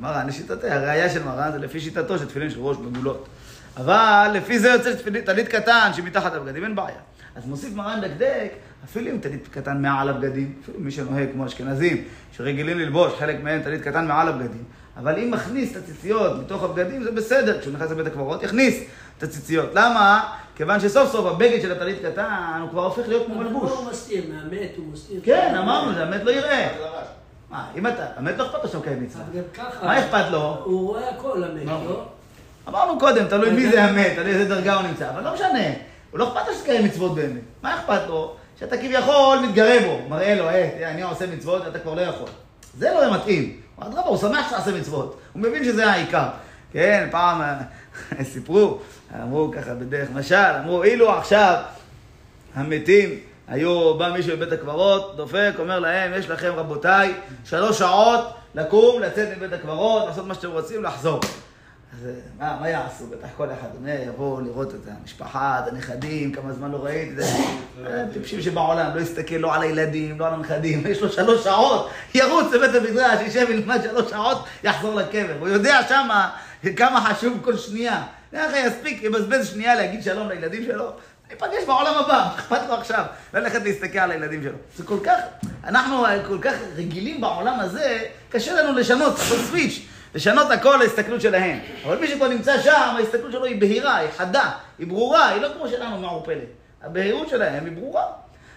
מרן לשיטתו, הראייה של מרן זה לפי שיטתו שתפילין של ראש מגולות. אבל לפי זה יוצא שתפילין, טלית קטן שמתחת הבגדים, אין בעיה. אז מוסיף מרן דקדק, אפילו אם טלית קטן מעל הבגדים, אפילו מי שנוהג כמו אשכנזים, שרגילים ללבוש חלק מהם טלית קטן מעל הבגדים, אבל אם מכניס את הציציות מתוך הבגדים זה בסדר, כשהוא נכנס לבית הקברות יכניס את הציציות. למה? כיוון שסוף סוף הבגד של הטלית קטן הוא כבר הופך להיות כמו מלבוש. הוא מסתיר? מהמת הוא מסתיר? כן, אמרנו, זה המת לא יראה. מה, אם אתה, המת לא אכפת לו שאתה מקיים מצווה. אבל גם ככה... מה אכפת לו? הוא רואה הכל, המת, לא. לא? אמרנו קודם, תלוי מי זה המת, תלוי איזה דרגה הוא נמצא, אבל לא משנה. הוא לא אכפת לו שתקיים מצוות באמת. מה אכפת לו? שאתה כביכול מתגרה בו, מראה לו, תראה, אני עושה מצוות ואתה כבר לא יכול. זה לא מתאים. אדרבה, הוא שמח שתעשה מצוות. הוא מבין שזה העיקר. כן, פעם אה, <laughs> סיפרו, אמרו ככה בדרך משל, אמרו, אילו עכשיו המתים, היו, בא מישהו לבית הקברות, דופק, אומר להם, יש לכם רבותיי, שלוש שעות לקום, לצאת מבית הקברות, לעשות מה שאתם רוצים, לחזור. אז מה, מה יעשו? בטח כל אחד אומר, יבואו לראות את המשפחה, את הנכדים, כמה זמן לא ראיתי, זה <laughs> אה, טיפשים שבעולם, לא יסתכל לא על הילדים, לא על הנכדים, יש לו שלוש שעות, ירוץ לבית המדרש, יישב ילמד שלוש שעות, יחזור לקבר. הוא יודע שמה כמה חשוב כל שנייה. ככה יספיק, יבזבז שנייה להגיד שלום לילדים שלו, ניפגש בעולם הבא, אכפת לו עכשיו ללכת להסתכל על הילדים שלו. זה כל כך, אנחנו כל כך רגילים בעולם הזה, קשה לנו לשנות, סוויץ', לשנות הכל להסתכלות שלהם. אבל מי שכבר נמצא שם, ההסתכלות שלו היא בהירה, היא חדה, היא ברורה, היא לא כמו שלנו מעורפלת. הבהירות שלהם היא ברורה.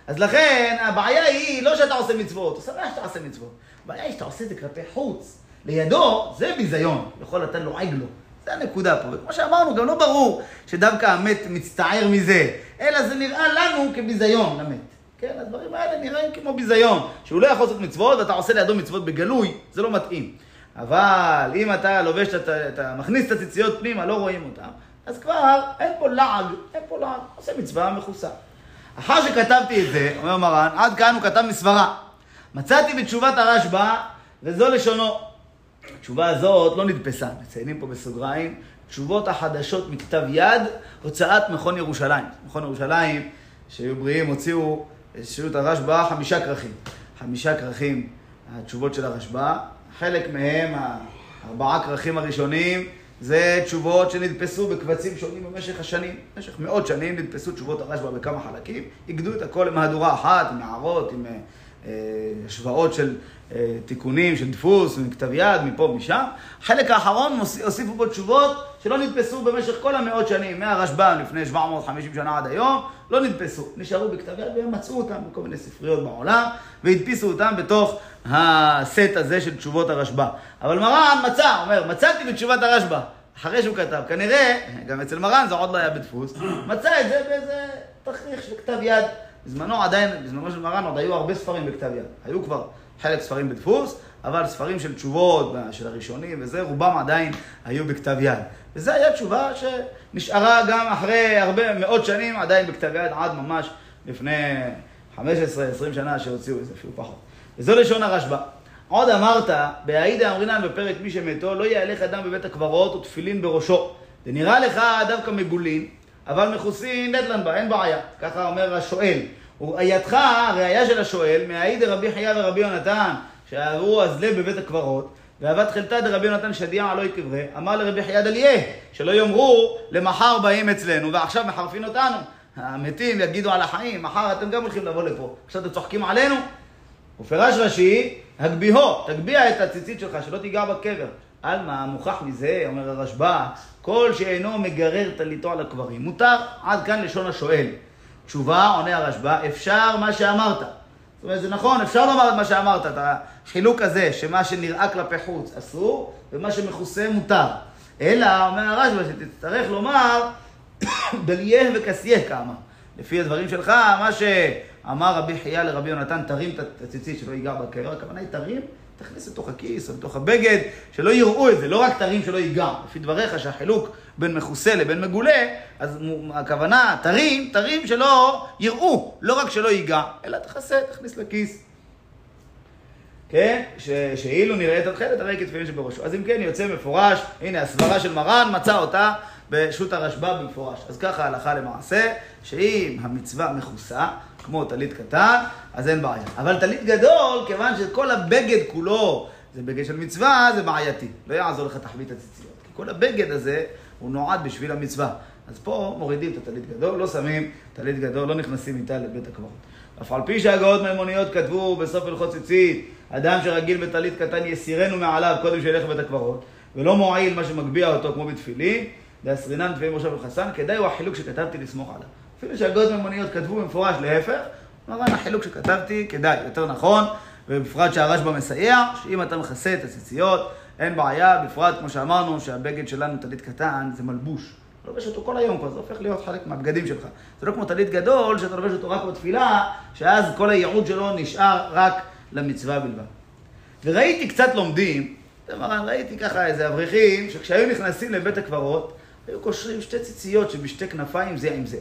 אז לכן, הבעיה היא לא שאתה עושה מצוות, אתה שמח שאתה עושה מצוות. הבעיה היא שאתה עושה את זה כלפי חוץ. לידו, זה ביזיון, יכול אתה לועג לו. זה הנקודה פה. וכמו שאמרנו, גם לא ברור שדווקא המת מצטער מזה, אלא זה נראה לנו כביזיון למת. כן, הדברים האלה נראים כמו ביזיון, שהוא לא יכול לעשות מצוות ואתה עושה לידו מצוות בגלוי, זה לא מתאים. אבל אם אתה לובש, אתה, אתה מכניס את הציציות פנימה, לא רואים אותם, אז כבר אין פה לעג, אין פה לעג, עושה מצווה מכוסה. אחר שכתבתי את זה, אומר מרן, עד כאן הוא כתב מסברה. מצאתי בתשובת הרשב"א, וזו לשונו. התשובה הזאת לא נדפסה, מציינים פה בסוגריים, תשובות החדשות מכתב יד, הוצאת מכון ירושלים. מכון ירושלים, שהיו בריאים, הוציאו, השאירו את הרשב"א חמישה כרכים. חמישה כרכים, התשובות של הרשב"א. חלק מהם, הארבעה כרכים הראשונים, זה תשובות שנדפסו בקבצים שונים במשך השנים. במשך מאות שנים נדפסו תשובות הרשב"א בכמה חלקים, איגדו את הכל למהדורה אחת, עם הערות, עם, אה, השוואות של אה, תיקונים, של דפוס, מכתב יד, מפה ומשם. החלק האחרון הוסיפו בו תשובות שלא נתפסו במשך כל המאות שנים, מהרשב"ם לפני 750 שנה עד היום, לא נתפסו. נשארו בכתב יד והם מצאו אותם בכל מיני ספריות בעולם, והדפיסו אותם בתוך הסט הזה של תשובות הרשב"א. אבל מרן מצא, אומר, מצאתי בתשובת הרשב"א. אחרי שהוא כתב, כנראה, גם אצל מרן זה עוד לא היה בדפוס, מצא את זה באיזה תכריך של כתב יד. בזמנו עדיין, בזמנו של מרן עוד היו הרבה ספרים בכתב יד. היו כבר חלק ספרים בדפוס, אבל ספרים של תשובות, של הראשונים וזה, רובם עדיין היו בכתב יד. וזו הייתה תשובה שנשארה גם אחרי הרבה מאות שנים עדיין בכתב יד, עד ממש לפני 15-20 שנה שהוציאו את זה, אפילו פחות. וזו לשון הרשב"א. עוד אמרת, בהעידה אמרינן בפרק מי שמתו, לא יהלך אדם בבית הקברות ותפילין בראשו. זה נראה לך דווקא מגולין, אבל מכוסין נטלן בה, אין בעיה. ככה אומר השואל. ראייתך, הראייה של השואל, מהעידה רבי חייא ורבי יונתן, שעברו אזלה בבית הקברות, ואהבת חלתה דרבי יונתן שדיע לא יקברה, אמר לרבי חייא דליה, שלא יאמרו למחר באים אצלנו ועכשיו מחרפין אותנו. המתים יגידו על החיים, מחר אתם גם הולכים לבוא לפה, עכשיו אתם צוחקים עלינו? ופרש רש"י, הגביהו, תגביה את הציצית שלך, שלא תיגע בקבר. עלמא, מוכח מזה, אומר הרשב"א, כל שאינו מגרר טליתו על הקברים. מותר, עד כאן לשון השואל. תשובה, עונה הרשב"א, אפשר מה שאמרת. זאת אומרת, זה נכון, אפשר לומר את מה שאמרת, את החילוק הזה, שמה שנראה כלפי חוץ אסור, ומה שמכוסה מותר. אלא, אומר הרשב"א, שתצטרך לומר, <coughs> דליה וכסיה כאמר. לפי הדברים שלך, מה שאמר רבי חייא לרבי יונתן, תרים את הציצית שלא ייגע בקרע, הכוונה היא תרים, תכניס לתוך הכיס או לתוך הבגד, שלא יראו את זה, לא רק תרים שלא ייגע. לפי דבריך שהחילוק בין מכוסה לבין מגולה, אז הכוונה, תרים, תרים שלא יראו, לא רק שלא ייגע, אלא תכסה, תכניס לכיס. כן? ש- שאילו נראית התכלת, הרי כתפילין שבראשו. אז אם כן, יוצא מפורש, הנה הסברה של מרן, מצא אותה בשו"ת הרשב"א במפורש. אז ככה הלכה למעשה, שאם המצווה מכוסה, כמו טלית קטן, אז אין בעיה. אבל טלית גדול, כיוון שכל הבגד כולו זה בגד של מצווה, זה בעייתי. לא יעזור לך תחבית הציציות. כי כל הבגד הזה, הוא נועד בשביל המצווה. אז פה מורידים את הטלית גדול, לא שמים טלית גדול, לא נכנסים איתה לבית הקברות. אף על פי שהגאות מימוניות כתבו בסוף הלכות ציצית, אדם שרגיל בטלית קטן יסירנו מעליו קודם שילך לבית הקברות, ולא מועיל מה שמגביה אותו כמו בתפילין, דאסרינן תפילין ראשו וחסן, כדאי הוא החילוק שכתבתי לסמוך עליו. אפילו שהגאות מימוניות כתבו במפורש להפך, מרן החילוק שכתבתי כדאי, יותר נכון, ובפרט שהרשב"א מסייע, שאם אתה מכסה את הציציות, אין בעיה, בפרט כמו שאמרנו, שהבגד שלנו טלית קטן זה מלבוש. אתה לובש אותו כל היום כבר, זה הופך להיות חלק מהבגדים שלך. זה לא כמו טלית גדול, שאתה לובש אותו רק בתפילה, שאז כל הייעוד שלו נשאר רק למצווה בלבד. וראיתי קצת לומדים, ראיתי ככה איזה אברכים, שכשהיו נכנסים לבית הקברות, היו קושרים שתי ציציות שבשתי כנפיים זה עם זה.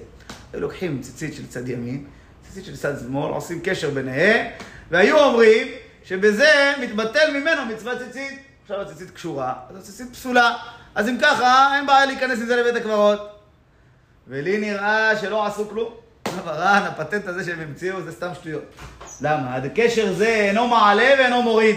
היו לוקחים ציצית של צד ימין, ציצית של צד שמאל, עושים קשר ביניהם, והיו אומרים שבזה מתבטל ממנו מצוות ציצית. עכשיו הציצית קשורה, אז הציצית פסולה. אז אם ככה, אין בעיה להיכנס עם זה לבית הקברות. ולי נראה שלא עשו כלום. מרן, הפטנט הזה שהם המציאו זה סתם שטויות. למה? הקשר זה אינו מעלה ואינו מוריד.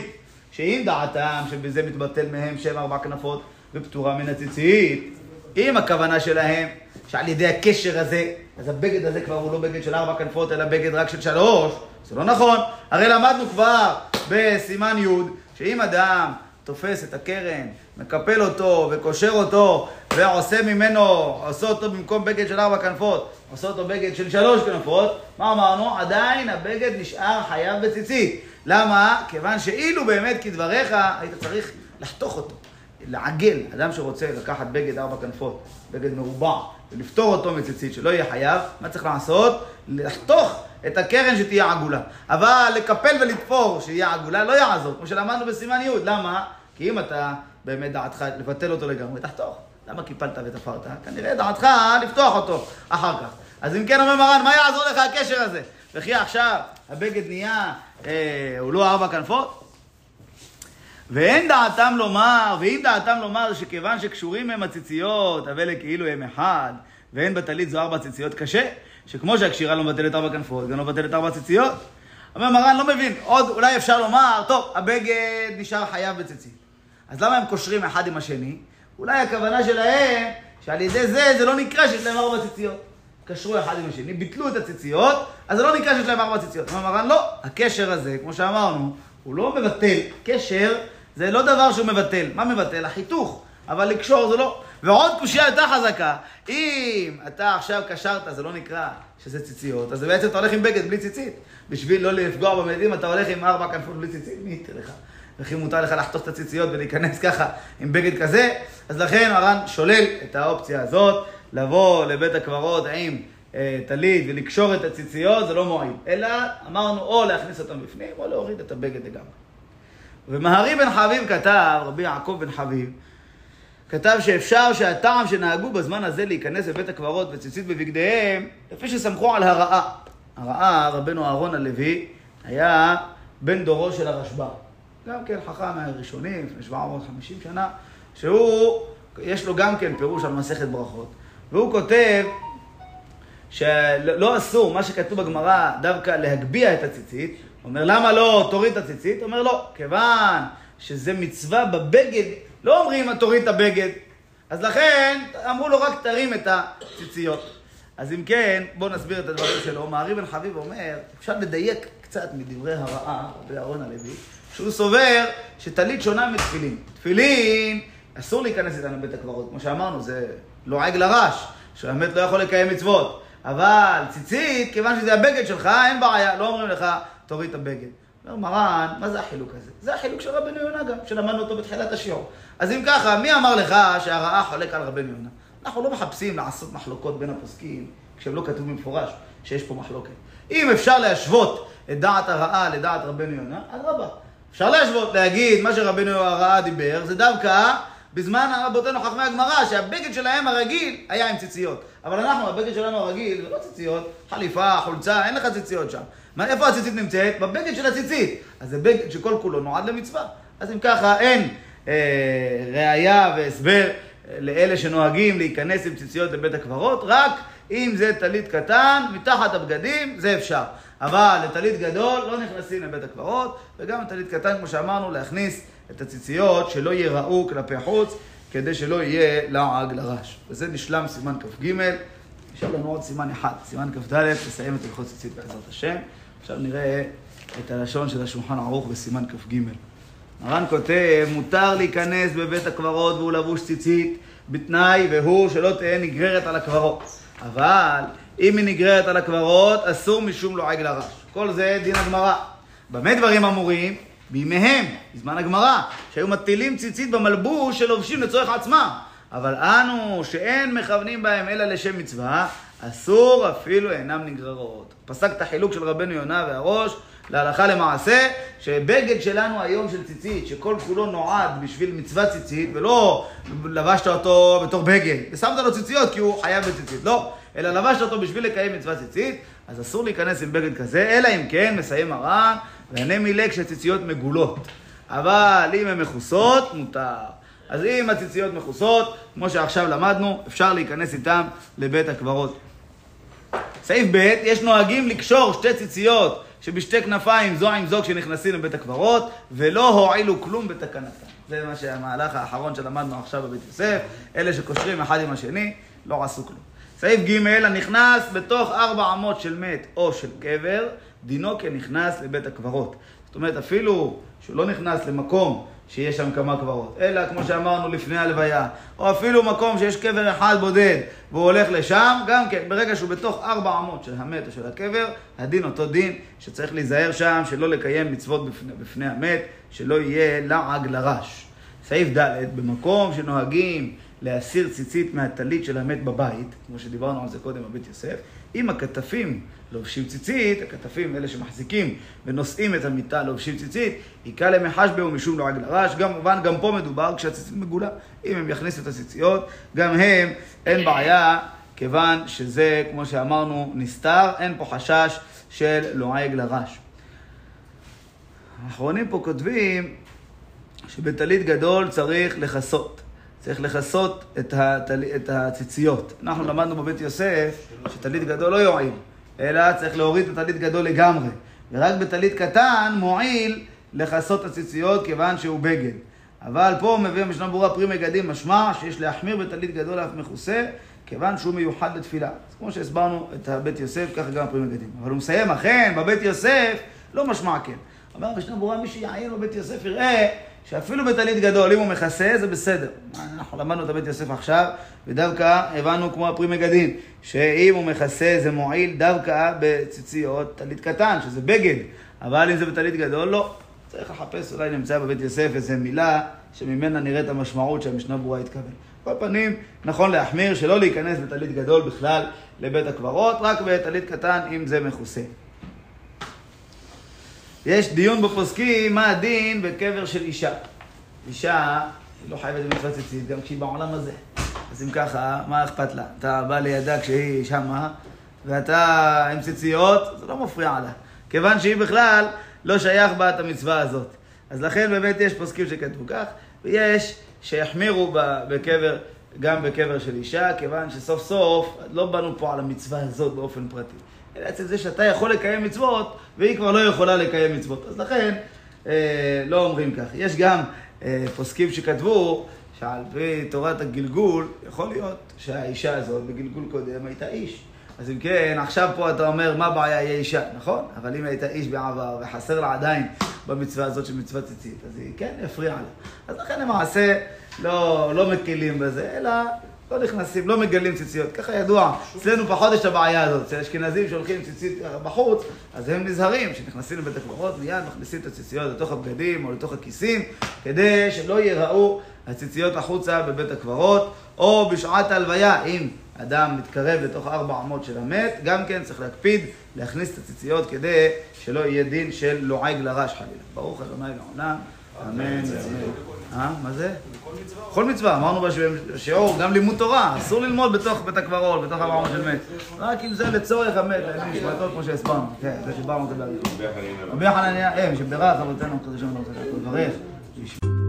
שאם דעתם שבזה מתבטל מהם שם ארבע כנפות ופטורה מן הציצית, אם הכוונה שלהם שעל ידי הקשר הזה, אז הבגד הזה כבר הוא לא בגד של ארבע כנפות, אלא בגד רק של שלוש, זה לא נכון. הרי למדנו כבר בסימן י' שאם אדם תופס את הקרן, מקפל אותו וקושר אותו ועושה ממנו, עושה אותו במקום בגד של ארבע כנפות, עושה אותו בגד של שלוש כנפות, מה אמרנו? עדיין הבגד נשאר חייב בציצית. למה? כיוון שאילו באמת כדבריך, היית צריך לחתוך אותו, לעגל. אדם שרוצה לקחת בגד ארבע כנפות, בגד מרובע, ולפטור אותו מציצית, שלא יהיה חייב, מה צריך לעשות? לחתוך את הקרן שתהיה עגולה. אבל לקפל ולתפור שיהיה עגולה לא יעזור, כמו שלמדנו בסימן י', למה? כי אם אתה באמת דעתך לבטל אותו לגמרי, תחתוך. למה קיפלת ותפרת? כנראה דעתך לפתוח אותו אחר כך. אז אם כן אומר מרן, מה יעזור לך הקשר הזה? וכי עכשיו הבגד נהיה, אה, הוא לא ארבע כנפות? ואין דעתם לומר, ואם דעתם לומר שכיוון שקשורים הם הציציות, אבל כאילו הם אחד, ואין בטלית זו ארבע ציציות, קשה, שכמו שהקשירה לא מבטלת ארבע כנפות, גם לא מבטלת ארבע ציציות. אומר מרן, לא מבין, עוד אולי אפשר לומר, טוב, הבגד נשאר חייב בציצית. אז למה הם קושרים אחד עם השני? אולי הכוונה שלהם, שעל ידי זה, זה לא נקרא שיש להם ארבע ציציות. קשרו אחד עם השני, ביטלו את הציציות, אז זה לא נקרא שיש להם ארבע ציציות. אומר מרן, לא, הקשר הזה, כמו שאמרנו, הוא לא מבטל. קשר זה לא דבר שהוא מבטל. מה מבטל? החיתוך. אבל לקשור זה לא. ועוד קושייה יותר חזקה, אם אתה עכשיו קשרת, זה לא נקרא שזה ציציות, אז בעצם אתה הולך עם בגד בלי ציצית. בשביל לא לפגוע במדים, אתה הולך עם ארבע כנפות בלי ציצית, מי ייתן לך? וכי מותר לך לחתוך את הציציות ולהיכנס ככה עם בגד כזה? אז לכן מרן שולל את האופציה הזאת, לבוא לבית הקברות עם אה, טלית ולקשור את הציציות, זה לא מועיל. אלא אמרנו או להכניס אותם בפנים, או להוריד את הבגד לגמרי. ומהרי בן חביב כתב, רבי יעקב בן חביב, כתב שאפשר שהטעם שנהגו בזמן הזה להיכנס לבית הקברות בציצית בבגדיהם, לפי שסמכו על הרעה. הרעה, רבנו אהרון הלוי, היה בן דורו של הרשב"א. גם כן חכם מהראשונים, לפני 750 שנה, שהוא, יש לו גם כן פירוש על מסכת ברכות. והוא כותב שלא אסור, מה שכתוב בגמרא, דווקא להגביה את הציצית. אומר, למה לא תוריד את הציצית? אומר, לא, כיוון שזה מצווה בבגד, לא אומרים, תוריד את הבגד. אז לכן, אמרו לו, רק תרים את הציציות. אז אם כן, בואו נסביר את הדברים שלו. מעריב בן חביב אומר, אפשר לדייק קצת מדברי הרעה, רבי אהרון הלוי, שהוא סובר שטלית שונה מתפילין. תפילין, אסור להיכנס איתנו לבית הקברות. כמו שאמרנו, זה לועג לרש, שהאמת לא יכול לקיים מצוות. אבל ציצית, כיוון שזה הבגד שלך, אין בעיה, לא אומרים לך, תוריד את הבגד. אומר מרן, מה זה החילוק הזה? זה החילוק של רבנו יונה גם, שלמדנו אותו בתחילת השיעור. אז אם ככה, מי אמר לך שהרעה חולק על רבנו יונה? אנחנו לא מחפשים לעשות מחלוקות בין הפוסקים, כשהם לא כתובים במפורש שיש פה מחלוקת. אם אפשר להשוות את דעת הרעה לדעת רבנו יונה, אדרבה. אפשר להשוות, להגיד, מה שרבנו הרעה דיבר, זה דווקא בזמן רבותינו חכמי הגמרא, שהבגד שלהם הרגיל היה עם ציציות. אבל אנחנו, הבגד שלנו הרגיל, זה לא ציציות, חליפה, חולצה, אין לך ציציות שם. מה, איפה הציצית נמצאת? בבגד של הציצית. אז זה בגד שכל כולו נועד למצווה. אז אם ככה, אין אה, ראייה והסבר אה, לאלה שנוהגים להיכנס עם ציציות לבית הקברות, רק אם זה טלית קטן, מתחת הבגדים, זה אפשר. אבל לטלית גדול לא נכנסים לבית הקברות, וגם לטלית קטן, כמו שאמרנו, להכניס את הציציות שלא ייראו כלפי חוץ, כדי שלא יהיה לעג לרש. וזה נשלם סימן כ"ג. נשאר לנו עוד סימן אחד, סימן כ"ד, נסיים את הלכות ציצית בעזרת השם. עכשיו נראה את הלשון של השולחן ערוך בסימן כ"ג. מרן כותב, מותר להיכנס בבית הקברות והוא לבוש ציצית, בתנאי והוא שלא תהא נגררת על הקברות. אבל אם היא נגררת על הקברות, אסור משום לועג לרש. כל זה דין הגמרא. במה דברים אמורים? בימיהם, בזמן הגמרא, שהיו מטילים ציצית במלבוש שלובשים לצורך עצמם. אבל אנו, שאין מכוונים בהם אלא לשם מצווה, אסור אפילו אינם נגררות. פסק את החילוק של רבנו יונה והראש להלכה למעשה, שבגד שלנו היום של ציצית, שכל כולו נועד בשביל מצווה ציצית, ולא לבשת אותו בתור בגד, ושמת לו ציציות כי הוא חייב בציצית, לא, אלא לבשת אותו בשביל לקיים מצווה ציצית, אז אסור להיכנס עם בגד כזה, אלא אם כן, מסיים מרן, וענה מילה כשהציציות מגולות. אבל אם הן מכוסות, מותר. אז אם הציציות מכוסות, כמו שעכשיו למדנו, אפשר להיכנס איתן לבית הקברות. סעיף ב', יש נוהגים לקשור שתי ציציות שבשתי כנפיים זו עם זו כשנכנסים לבית הקברות, ולא הועילו כלום בתקנתם. זה מה שהמהלך האחרון שלמדנו עכשיו בבית יוסף, אלה שקושרים אחד עם השני, לא עשו כלום. סעיף ג', הנכנס בתוך ארבע אמות של מת או של קבר, דינו כנכנס לבית הקברות. זאת אומרת, אפילו שהוא לא נכנס למקום שיש שם כמה קברות, אלא כמו שאמרנו לפני הלוויה, או אפילו מקום שיש קבר אחד בודד והוא הולך לשם, גם כן, ברגע שהוא בתוך ארבע אמות של המת או של הקבר, הדין אותו דין שצריך להיזהר שם, שלא לקיים מצוות בפני, בפני המת, שלא יהיה לעג לרש. סעיף ד', במקום שנוהגים להסיר ציצית מהטלית של המת בבית, כמו שדיברנו על זה קודם בבית יוסף, אם הכתפים לובשים ציצית, הכתפים אלה שמחזיקים ונושאים את המיטה לובשים ציצית, היכה למחש בהו משום לעג לרש, כמובן גם פה מדובר כשהציצית מגולה, אם הם יכניסו את הציציות, גם הם, אין בעיה, כיוון שזה, כמו שאמרנו, נסתר, אין פה חשש של לועג לרש. האחרונים פה כותבים שבטלית גדול צריך לכסות. צריך לכסות את, התל... את הציציות. אנחנו למדנו בבית יוסף שטלית גדול לא יועיל, אלא צריך להוריד את הטלית גדול לגמרי. ורק בטלית קטן מועיל לכסות הציציות כיוון שהוא בגד. אבל פה מביא המשנה ברורה פרי מגדים משמע שיש להחמיר בטלית גדול אף מכוסה, כיוון שהוא מיוחד לתפילה. אז כמו שהסברנו את הבית יוסף, ככה גם הפרי מגדים. אבל הוא מסיים, אכן, בבית יוסף, לא משמע כן. אומר המשנה ברורה, מי שיעיין בבית יוסף יראה שאפילו בטלית גדול, אם הוא מכסה, זה בסדר. אנחנו למדנו את הבית יוסף עכשיו, ודווקא הבנו כמו הפרי מגדים, שאם הוא מכסה זה מועיל דווקא בציציות טלית קטן, שזה בגד, אבל אם זה בטלית גדול, לא. צריך לחפש, אולי נמצא בבית יוסף איזו מילה שממנה נראה את המשמעות שהמשנה ברורה התכוון. כל פנים, נכון להחמיר שלא להיכנס בטלית גדול בכלל לבית הקברות, רק בטלית קטן אם זה מכוסה. יש דיון בפוסקים מה הדין בקבר של אישה. אישה, היא לא חייבת במצוות ציצית, גם כשהיא בעולם הזה. אז אם ככה, מה אכפת לה? אתה בא לידה כשהיא שמה, ואתה עם ציציות, זה לא מפריע לה. כיוון שהיא בכלל לא שייך בה את המצווה הזאת. אז לכן באמת יש פוסקים שכתבו כך, ויש שיחמירו בקבר, גם בקבר של אישה, כיוון שסוף סוף לא באנו פה על המצווה הזאת באופן פרטי. אלא אצל זה שאתה יכול לקיים מצוות, והיא כבר לא יכולה לקיים מצוות. אז לכן, אה, לא אומרים כך. יש גם אה, פוסקים שכתבו שעל פי תורת הגלגול, יכול להיות שהאישה הזאת בגלגול קודם הייתה איש. אז אם כן, עכשיו פה אתה אומר, מה הבעיה, יהיה אישה, נכון? אבל אם הייתה איש בעבר וחסר לה עדיין במצווה הזאת של מצוות ציצית, אז היא כן הפריעה לה. אז לכן למעשה לא, לא מקלים בזה, אלא לא נכנסים, לא מגלים ציציות. ככה ידוע, אצלנו פחות יש הבעיה הזאת. אצל אשכנזים שהולכים ציצית בחוץ, אז הם נזהרים, כשנכנסים לבית הקברות, מיד מכניסים את הציציות לתוך הבגדים או לתוך הכיסים, כדי שלא ייראו הציציות החוצה בבית הקברות, או בשעת ההלוויה, אם אדם מתקרב לתוך ארבע אמות של המת, גם כן צריך להקפיד להכניס את הציציות כדי שלא יהיה דין של לועג לרש חלילה. ברוך ה' לעולם, אמן. אה? מה זה? כל מצווה, אמרנו בשיעור, גם לימוד תורה, אסור ללמוד בתוך בית הקברות, בתוך אמות של מת. רק אם זה לצורך המת, נשמתו כמו שהסברנו. כן, זה שדיברנו על זה בעניין. רבי חנניה, אה, שברך אבותינו, שם אני.